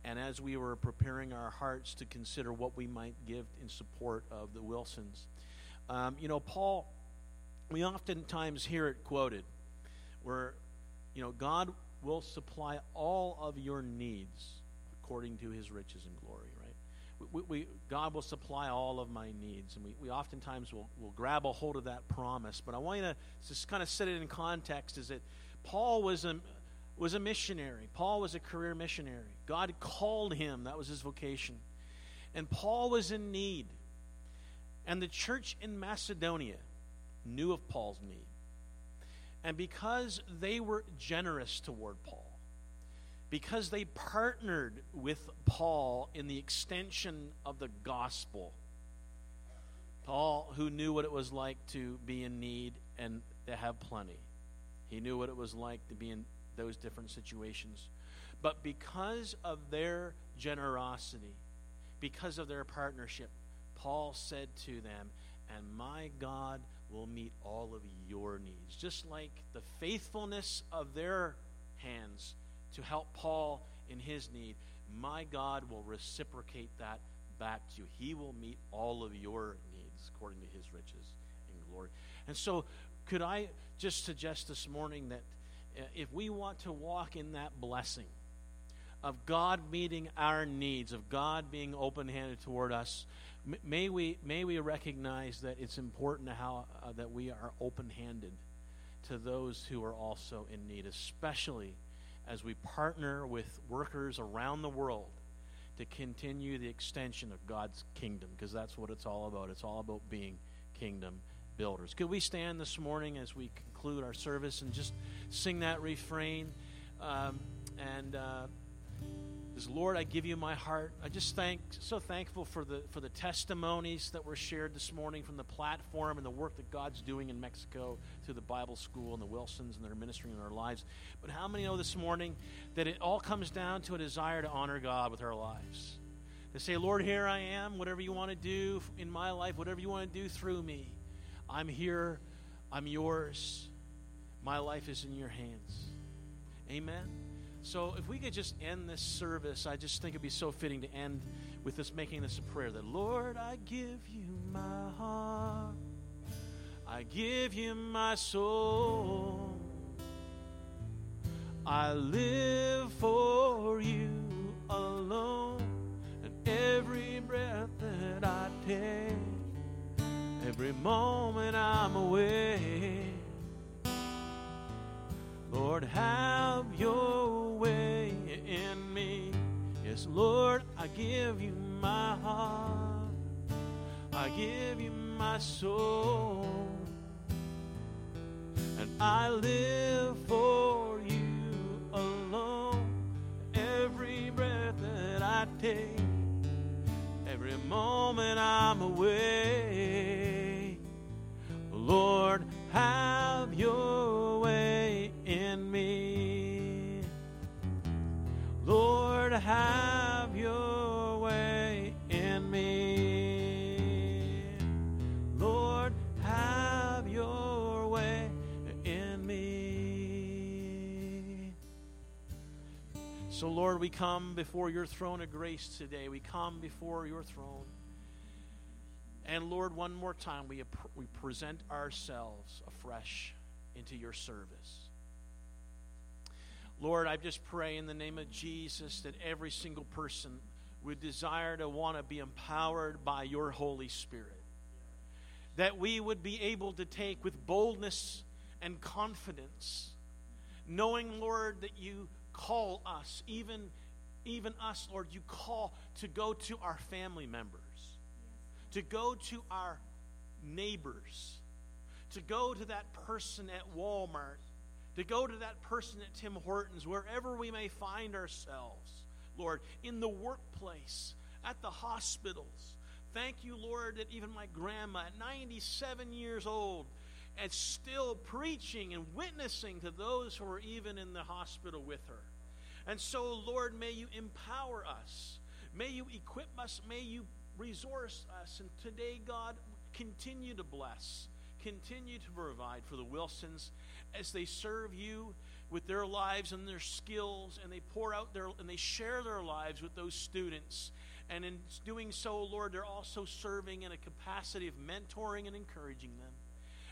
and as we were preparing our hearts to consider what we might give in support of the Wilsons. Um, you know, Paul, we oftentimes hear it quoted where, you know, God will supply all of your needs according to his riches and glory, right? We, we, God will supply all of my needs. And we, we oftentimes will, will grab a hold of that promise. But I want you to just kind of set it in context is that Paul was a, was a missionary. Paul was a career missionary. God called him, that was his vocation. And Paul was in need. And the church in Macedonia knew of Paul's need. And because they were generous toward Paul, because they partnered with Paul in the extension of the gospel. Paul, who knew what it was like to be in need and to have plenty, he knew what it was like to be in those different situations. But because of their generosity, because of their partnership, Paul said to them, And my God will meet all of your needs. Just like the faithfulness of their hands to help Paul in his need, my God will reciprocate that back to you. He will meet all of your needs according to his riches and glory. And so, could I just suggest this morning that if we want to walk in that blessing of God meeting our needs, of God being open handed toward us, may we, may we recognize that it's important how, uh, that we are open handed to those who are also in need, especially as we partner with workers around the world to continue the extension of God's kingdom, because that's what it's all about. It's all about being kingdom builders. Could we stand this morning as we conclude our service and just sing that refrain? Um, and. Uh, is Lord, I give you my heart. I just thank so thankful for the for the testimonies that were shared this morning from the platform and the work that God's doing in Mexico through the Bible school and the Wilsons and their ministry in our lives. But how many know this morning that it all comes down to a desire to honor God with our lives? To say, Lord, here I am, whatever you want to do in my life, whatever you want to do through me. I'm here, I'm yours. My life is in your hands. Amen. So if we could just end this service, I just think it'd be so fitting to end with this making this a prayer that Lord, I give you my heart. I give you my soul. I live for you alone. And every breath that I take, every moment I'm away. Lord, have your way in me. Yes, Lord, I give you my heart. I give you my soul. And I live for you alone. Every breath that I take, every moment I'm away. Lord, have your way in me. Lord, have your way So, Lord, we come before your throne of grace today. We come before your throne. And Lord, one more time, we, we present ourselves afresh into your service. Lord, I just pray in the name of Jesus that every single person would desire to want to be empowered by your Holy Spirit. That we would be able to take with boldness and confidence, knowing, Lord, that you call us, even, even us, Lord, you call to go to our family members to go to our neighbors, to go to that person at Walmart, to go to that person at Tim Hortons, wherever we may find ourselves, Lord, in the workplace, at the hospitals. Thank you, Lord, that even my grandma at 97 years old and still preaching and witnessing to those who are even in the hospital with her. And so, Lord, may you empower us. May you equip us. May you resource us. And today, God, continue to bless, continue to provide for the Wilsons as they serve you with their lives and their skills, and they pour out their and they share their lives with those students. And in doing so, Lord, they're also serving in a capacity of mentoring and encouraging them.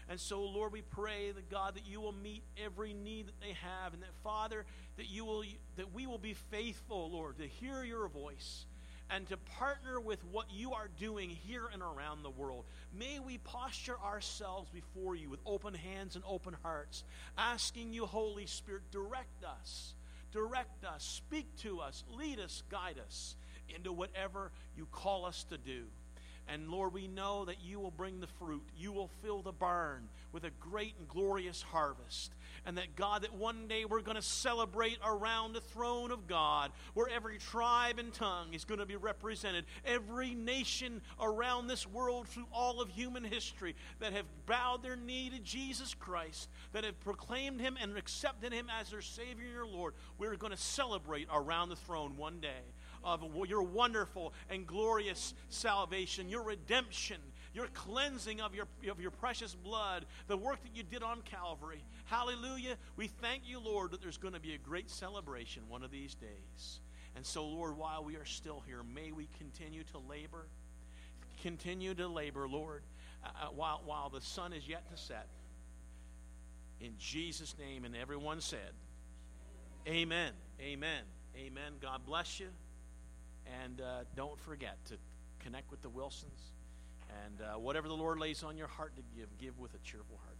And so, Lord, we pray that God that you will meet every need that they have, and that Father that you will that we will be faithful, Lord, to hear your voice and to partner with what you are doing here and around the world. May we posture ourselves before you with open hands and open hearts, asking you, Holy Spirit, direct us, direct us, speak to us, lead us, guide us into whatever you call us to do. And Lord, we know that you will bring the fruit. You will fill the barn with a great and glorious harvest. And that, God, that one day we're going to celebrate around the throne of God, where every tribe and tongue is going to be represented. Every nation around this world through all of human history that have bowed their knee to Jesus Christ, that have proclaimed him and accepted him as their Savior and their Lord, we're going to celebrate around the throne one day of your wonderful and glorious salvation, your redemption, your cleansing of your, of your precious blood, the work that you did on Calvary. Hallelujah. We thank you, Lord, that there's going to be a great celebration one of these days. And so, Lord, while we are still here, may we continue to labor. Continue to labor, Lord, uh, uh while, while the sun is yet to set. In Jesus' name, and everyone said, Amen. Amen. Amen. God bless you. And uh, don't forget to connect with the Wilsons. And uh, whatever the Lord lays on your heart to give, give with a cheerful heart.